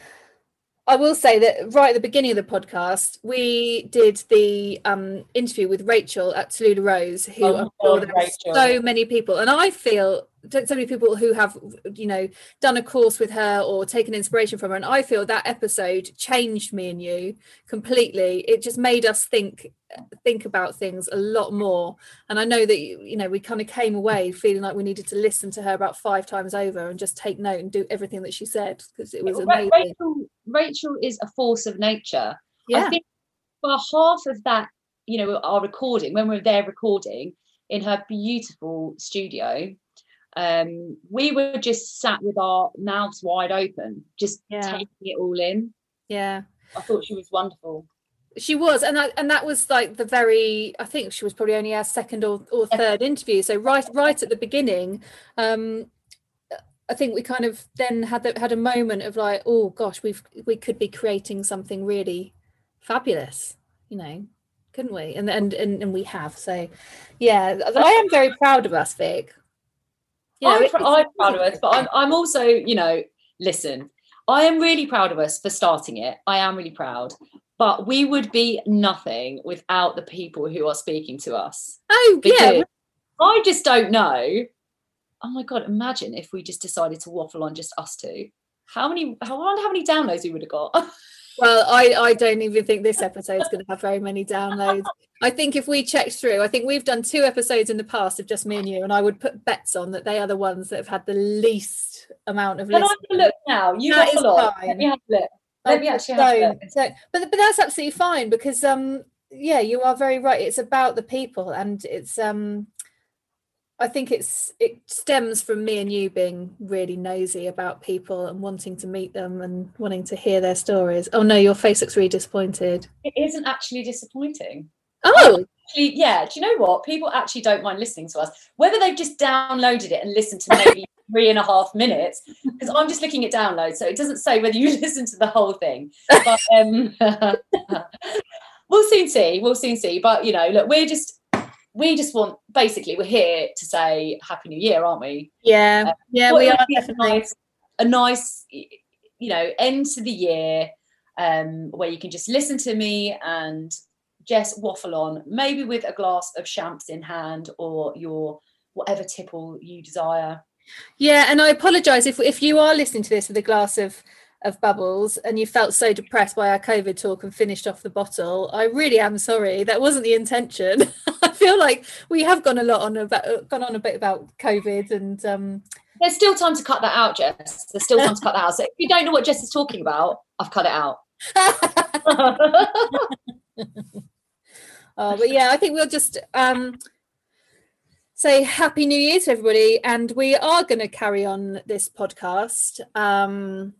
Speaker 1: I will say that right at the beginning of the podcast, we did the um, interview with Rachel at Tallulah Rose, who
Speaker 2: Oh,
Speaker 1: I'm
Speaker 2: God,
Speaker 1: sure there are so many people, and I feel so many people who have, you know, done a course with her or taken inspiration from her, and I feel that episode changed me and you completely. It just made us think think about things a lot more, and I know that you, you know we kind of came away feeling like we needed to listen to her about five times over and just take note and do everything that she said because it was amazing.
Speaker 2: rachel rachel is a force of nature
Speaker 1: Yeah.
Speaker 2: i think for half of that you know our recording when we're there recording in her beautiful studio um we were just sat with our mouths wide open just
Speaker 1: Yeah.
Speaker 2: taking it all in.
Speaker 1: Yeah.
Speaker 2: i thought she was wonderful.
Speaker 1: She was and I, and that was like the very i think she was probably only our second or, or third interview. So right right at the beginning um i think we kind of then had the, had a moment of like oh gosh we've we could be creating something really fabulous you know couldn't we? And and and, and we have. So yeah i am very proud of us vic You know,
Speaker 2: I'm, pr- I'm proud of us, but I'm, I'm also, you know, listen, I am really proud of us for starting it. I am really proud, but we would be nothing without the people who are speaking to us.
Speaker 1: oh
Speaker 2: Because
Speaker 1: yeah
Speaker 2: I just don't know. Oh my god! Imagine if we just decided to waffle on just us two. How many? How I wonder how many downloads we would have got. [laughs]
Speaker 1: Well, I, I don't even think this episode's going to have very many downloads. I think if we check through, I think we've done two episodes in the past of just me and you, and I would put bets on that they are the ones that have had the least amount of
Speaker 2: Can I have a look now? You
Speaker 1: That is
Speaker 2: waffle on.
Speaker 1: fine.
Speaker 2: Let me have a look.
Speaker 1: I
Speaker 2: Let me actually have a look.
Speaker 1: So, but but that's absolutely fine because um yeah, you are very right. It's about the people, and it's um I think it's it stems from me and you being really nosy about people and wanting to meet them and wanting to hear their stories. Oh no, your face looks really disappointed.
Speaker 2: It isn't actually disappointing.
Speaker 1: Oh,
Speaker 2: actually, yeah, do you know what? People actually don't mind listening to us, whether they've just downloaded it and listened to [laughs] maybe three and a half minutes. Because I'm just looking at downloads, so it doesn't say whether you [laughs] listen to the whole thing. But um, [laughs] we'll soon see. We'll soon see. But you know, look, we're just we just want basically we're here to say Happy New Year, aren't we?
Speaker 1: yeah, yeah, we are
Speaker 2: be a
Speaker 1: definitely.
Speaker 2: nice, a nice, you know, end to the year um, where you can just listen to me and just waffle on, maybe with a glass of champs in hand or your whatever tipple you desire.
Speaker 1: Yeah, and I apologise if if you are listening to this with a glass of of bubbles and you felt so depressed by our COVID talk and finished off the bottle. I really am sorry. That wasn't the intention. [laughs] I feel like we have gone a lot on about gone on a bit about COVID and um
Speaker 2: There's still time to cut that out, Jess. There's still time to cut that out. So if you don't know what Jess is talking about, I've cut it out. [laughs] [laughs]
Speaker 1: Oh, but yeah, I think we'll just um, say Happy New Year to everybody, and we are going to carry on this podcast. Um,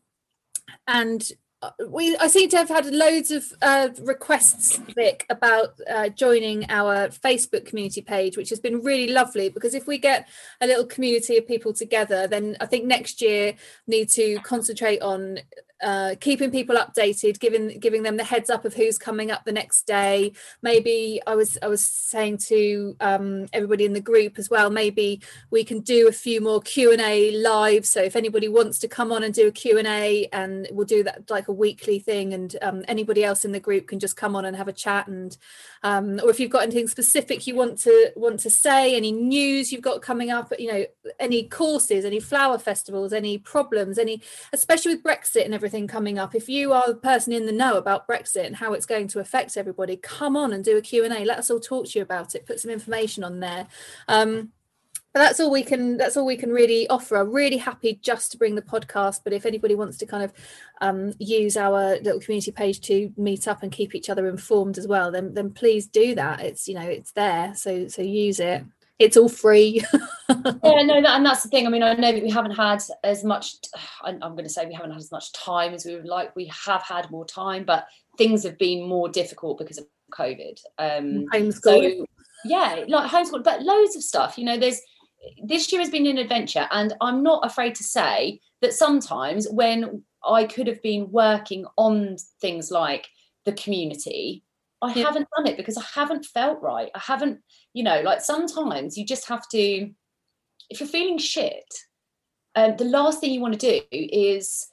Speaker 1: and uh, we, I seem to have had loads of uh, requests, Vic, about uh, joining our Facebook community page, which has been really lovely. Because if we get a little community of people together, then I think next year need to concentrate on uh, keeping people updated, giving giving them the heads up of who's coming up the next day. Maybe I was I was saying to um, everybody in the group as well. Maybe we can do a few more Q and A live. So if anybody wants to come on and do a Q and A, and we'll do that like a weekly thing, and um, anybody else in the group can just come on and have a chat. And um, or if you've got anything specific you want to want to say, any news you've got coming up, you know, any courses, any flower festivals, any problems, any especially with Brexit and everything coming up if you are the person in the know about brexit and how it's going to affect everybody come on and do a q&a let us all talk to you about it. Put some information on there. Um, but that's all we can that's all we can really offer i'm really happy just to bring the podcast but if anybody wants to kind of um, use our little community page to meet up and keep each other informed as well then then please do that it's you know it's there so so use it it's all free. [laughs]
Speaker 2: yeah, no, that, and that's the thing. I mean, I know that we haven't had as much. [sighs] I'm going to say we haven't had as much time as we would like. We have had more time, but things have been more difficult because of COVID. Um,
Speaker 1: homeschool.
Speaker 2: So, yeah, like homeschool, but loads of stuff. You know, there's this year has been an adventure, and I'm not afraid to say that sometimes when I could have been working on things like the community I yeah. haven't done it because I haven't felt right. I haven't, you know, like sometimes you just have to, if you're feeling shit, um, the last thing you want to do is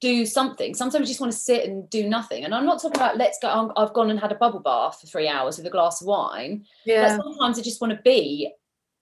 Speaker 2: do something. Sometimes you just want to sit and do nothing. And I'm not talking about let's go. I've gone and had a bubble bath for three hours with a glass of wine. Yeah. But sometimes I just want to be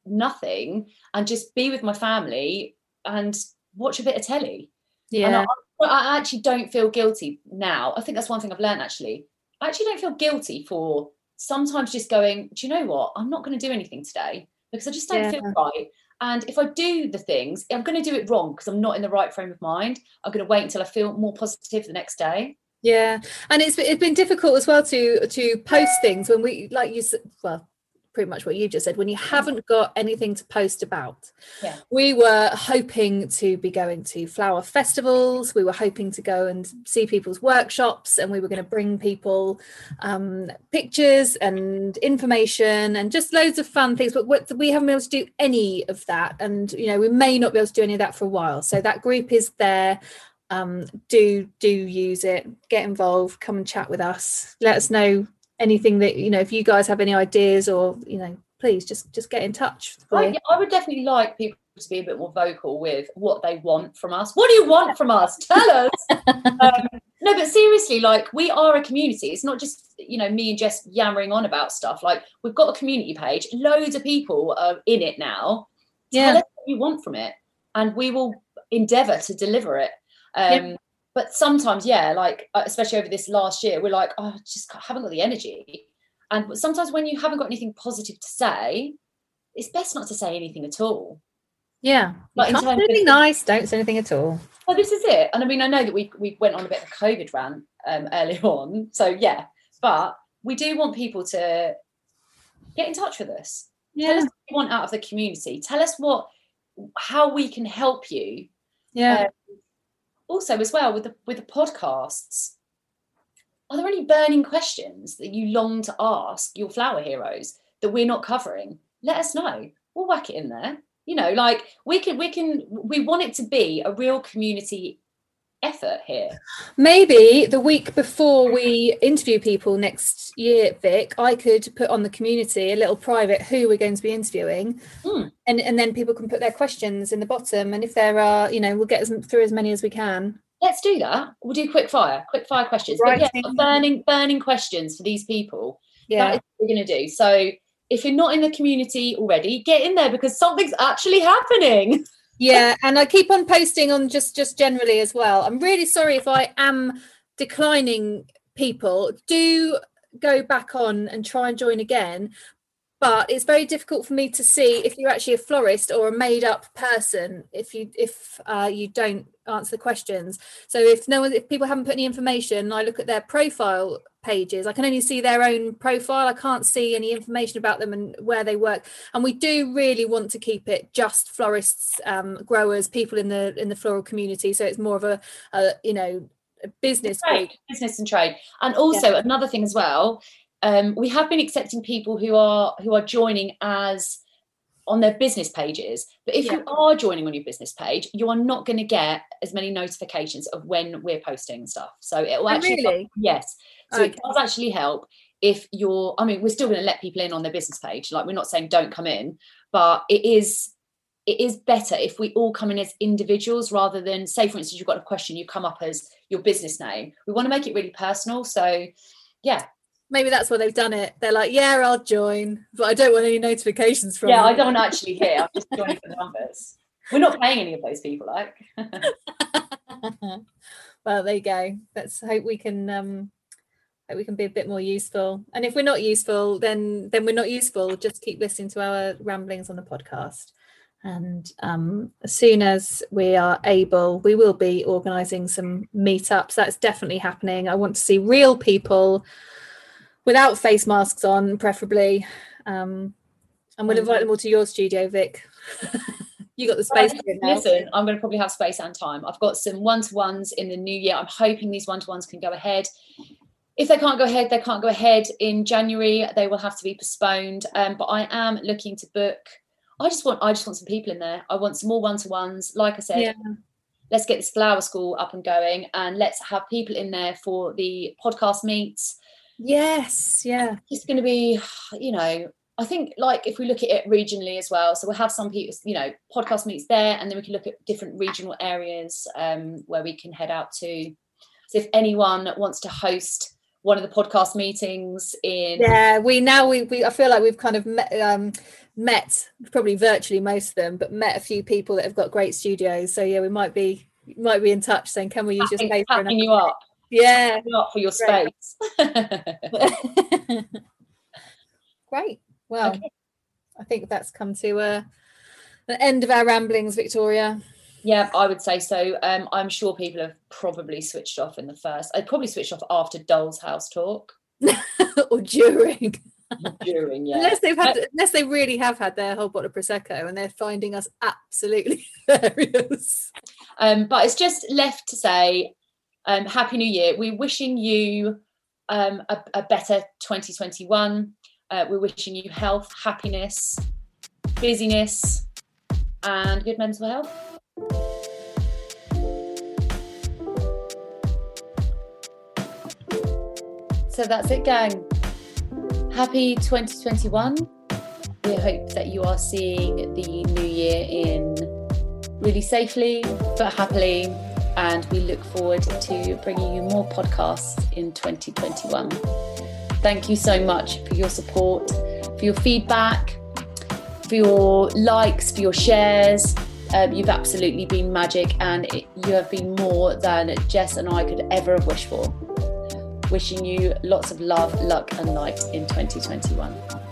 Speaker 2: nothing and just be with my family and watch a bit of telly.
Speaker 1: Yeah.
Speaker 2: I, I actually don't feel guilty now. I think that's one thing I've learned actually I actually don't feel guilty for sometimes just going, do you know what? I'm not going to do anything today because I just don't yeah. feel right. And if I do the things, I'm going to do it wrong because I'm not in the right frame of mind. I'm going to wait until I feel more positive the next day.
Speaker 1: Yeah, and it's it's been difficult as well to to post things when we like you well pretty much what you just said when you haven't got anything to post about.
Speaker 2: Yeah.
Speaker 1: we were hoping to be going to flower festivals. We were hoping to go and see people's workshops and we were going to bring people um, pictures and information and just loads of fun things but we haven't been able to do any of that. And you know we may not be able to do any of that for a while. So that group is there. Um, do do use it. Get involved. Come and chat with us. Let us know anything that you know if you guys have any ideas or you know please just just get in touch
Speaker 2: I, I, would definitely like people to be a bit more vocal with what they want from us. What do you want from us? Tell us. [laughs] Um, no but seriously like we are a community. It's not just you know me and jess yammering on about stuff. Like we've got a community page. Loads of people are in it now.
Speaker 1: Yeah.
Speaker 2: tell us what you want from it and we will endeavor to deliver it. Um, but sometimes yeah like uh, especially over this last year we're like oh just haven't got the energy. And sometimes when you haven't got anything positive to say it's best not to say anything at all.
Speaker 1: Yeah. Like say anything nice don't say anything at all.
Speaker 2: Well this is it. And i mean i know that we we went on a bit of a covid rant um, [laughs] early on. So yeah. But we do want people to get in touch with us.
Speaker 1: Yeah.
Speaker 2: tell us what you want out of the community. Tell us what how we can help you.
Speaker 1: Yeah. Um,
Speaker 2: also as well with the with the podcasts are there any burning questions that you long to ask your flower heroes that we're not covering? Let us know. We'll whack it in there. You know like we can we can we want it to be a real community effort here.
Speaker 1: Maybe the week before we interview people next year, Vic, I could put on the community a little private who we're going to be interviewing,
Speaker 2: mm.
Speaker 1: and and then people can put their questions in the bottom, and if there are, you know, we'll get through as many as we can.
Speaker 2: Let's do that. We'll do quick fire, quick fire questions. Right. But yeah, burning burning questions for these people.
Speaker 1: Yeah,
Speaker 2: that is what we're going to do. So if you're not in the community already, get in there because something's actually happening. [laughs]
Speaker 1: yeah and i keep on posting on just just generally as well. I'm really sorry if i am declining people. Do go back on and try and join again but it's very difficult for me to see if you're actually a florist or a made up person if you if uh, you don't answer the questions. So if no one if people haven't put any information i look at their profile pages i can only see their own profile. I can't see any information about them and where they work. And we do really want to keep it just florists um, growers people in the in the floral community. So it's more of a, a you know a business.
Speaker 2: Trade, business and trade. And also yeah. another thing as well um, we have been accepting people who are who are joining as on their business pages. But if
Speaker 1: Yeah.
Speaker 2: you are joining on your business page, you are not going to get as many notifications of when we're posting stuff. So it will
Speaker 1: Oh,
Speaker 2: actually
Speaker 1: really?
Speaker 2: yes. So it does actually help if you're. I mean, we're still going to let people in on their business page. Like we're not saying don't come in, but it is it is better if we all come in as individuals rather than say for instance you've got a question you come up as your business name we want to make it really personal so yeah
Speaker 1: Maybe that's why they've done it. They're like, yeah, I'll join, but I don't want any notifications from
Speaker 2: yeah
Speaker 1: you.
Speaker 2: i don't actually hear i'm just joining for the numbers we're not paying any of those people like [laughs]
Speaker 1: well, there you go. Let's hope we can um hope we can be a bit more useful. And if we're not useful, then then we're not useful. Just keep listening to our ramblings on the podcast. And um, as soon as we are able, we will be organising some meetups. That's definitely happening. I want to see real people without face masks on, preferably. Um, and we'll invite them all to your studio, Vic. [laughs] you got the space
Speaker 2: listen i'm going to probably have space and time. I've got some one-to-ones in the new year. I'm hoping these one-to-ones can go ahead. If they can't go ahead they can't go ahead in january. They will have to be postponed. Um, but i am looking to book i just want i just want some people in there. I want some more one-to-ones. Like i said
Speaker 1: Yeah.
Speaker 2: let's get this flower school up and going and let's have people in there for the podcast meets
Speaker 1: Yes, yeah.
Speaker 2: it's going to be you know i think like if we look at it regionally as well so we'll have some people you know podcast meets there and then we can look at different regional areas um, where we can head out to so if anyone wants to host one of the podcast meetings in
Speaker 1: Yeah, we now we, we I feel like we've kind of met, um, met probably virtually most of them, but met a few people that have got great studios. So yeah, we might be might be in touch saying, can we use your space for an
Speaker 2: tapping you up
Speaker 1: Yeah,
Speaker 2: up for your
Speaker 1: Great.
Speaker 2: space [laughs]
Speaker 1: great. Well,
Speaker 2: Okay.
Speaker 1: I think that's come to uh, the end of our ramblings, Victoria.
Speaker 2: Yeah, I would say so. Um, I'm sure people have probably switched off in the first. I'd probably switched off after Doll's House talk. [laughs]
Speaker 1: or during,
Speaker 2: During, yeah.
Speaker 1: unless they've had, unless they really have had their whole bottle of prosecco and they're finding us absolutely [laughs] hilarious.
Speaker 2: Um, but it's just left to say, um, Happy New Year. We're wishing you um, a, a better 2021. Uh, we're wishing you health, happiness, busyness, and good mental health. So that's it, gang. Happy 2021. We hope that you are seeing the new year in really safely but happily. And we look forward to bringing you more podcasts in 2021. Thank you so much for your support, for your feedback, for your likes, for your shares. Um, you've absolutely been magic, and it, you have been more than Jess and I could ever have wished for. Wishing you lots of love, luck, and light in 2021.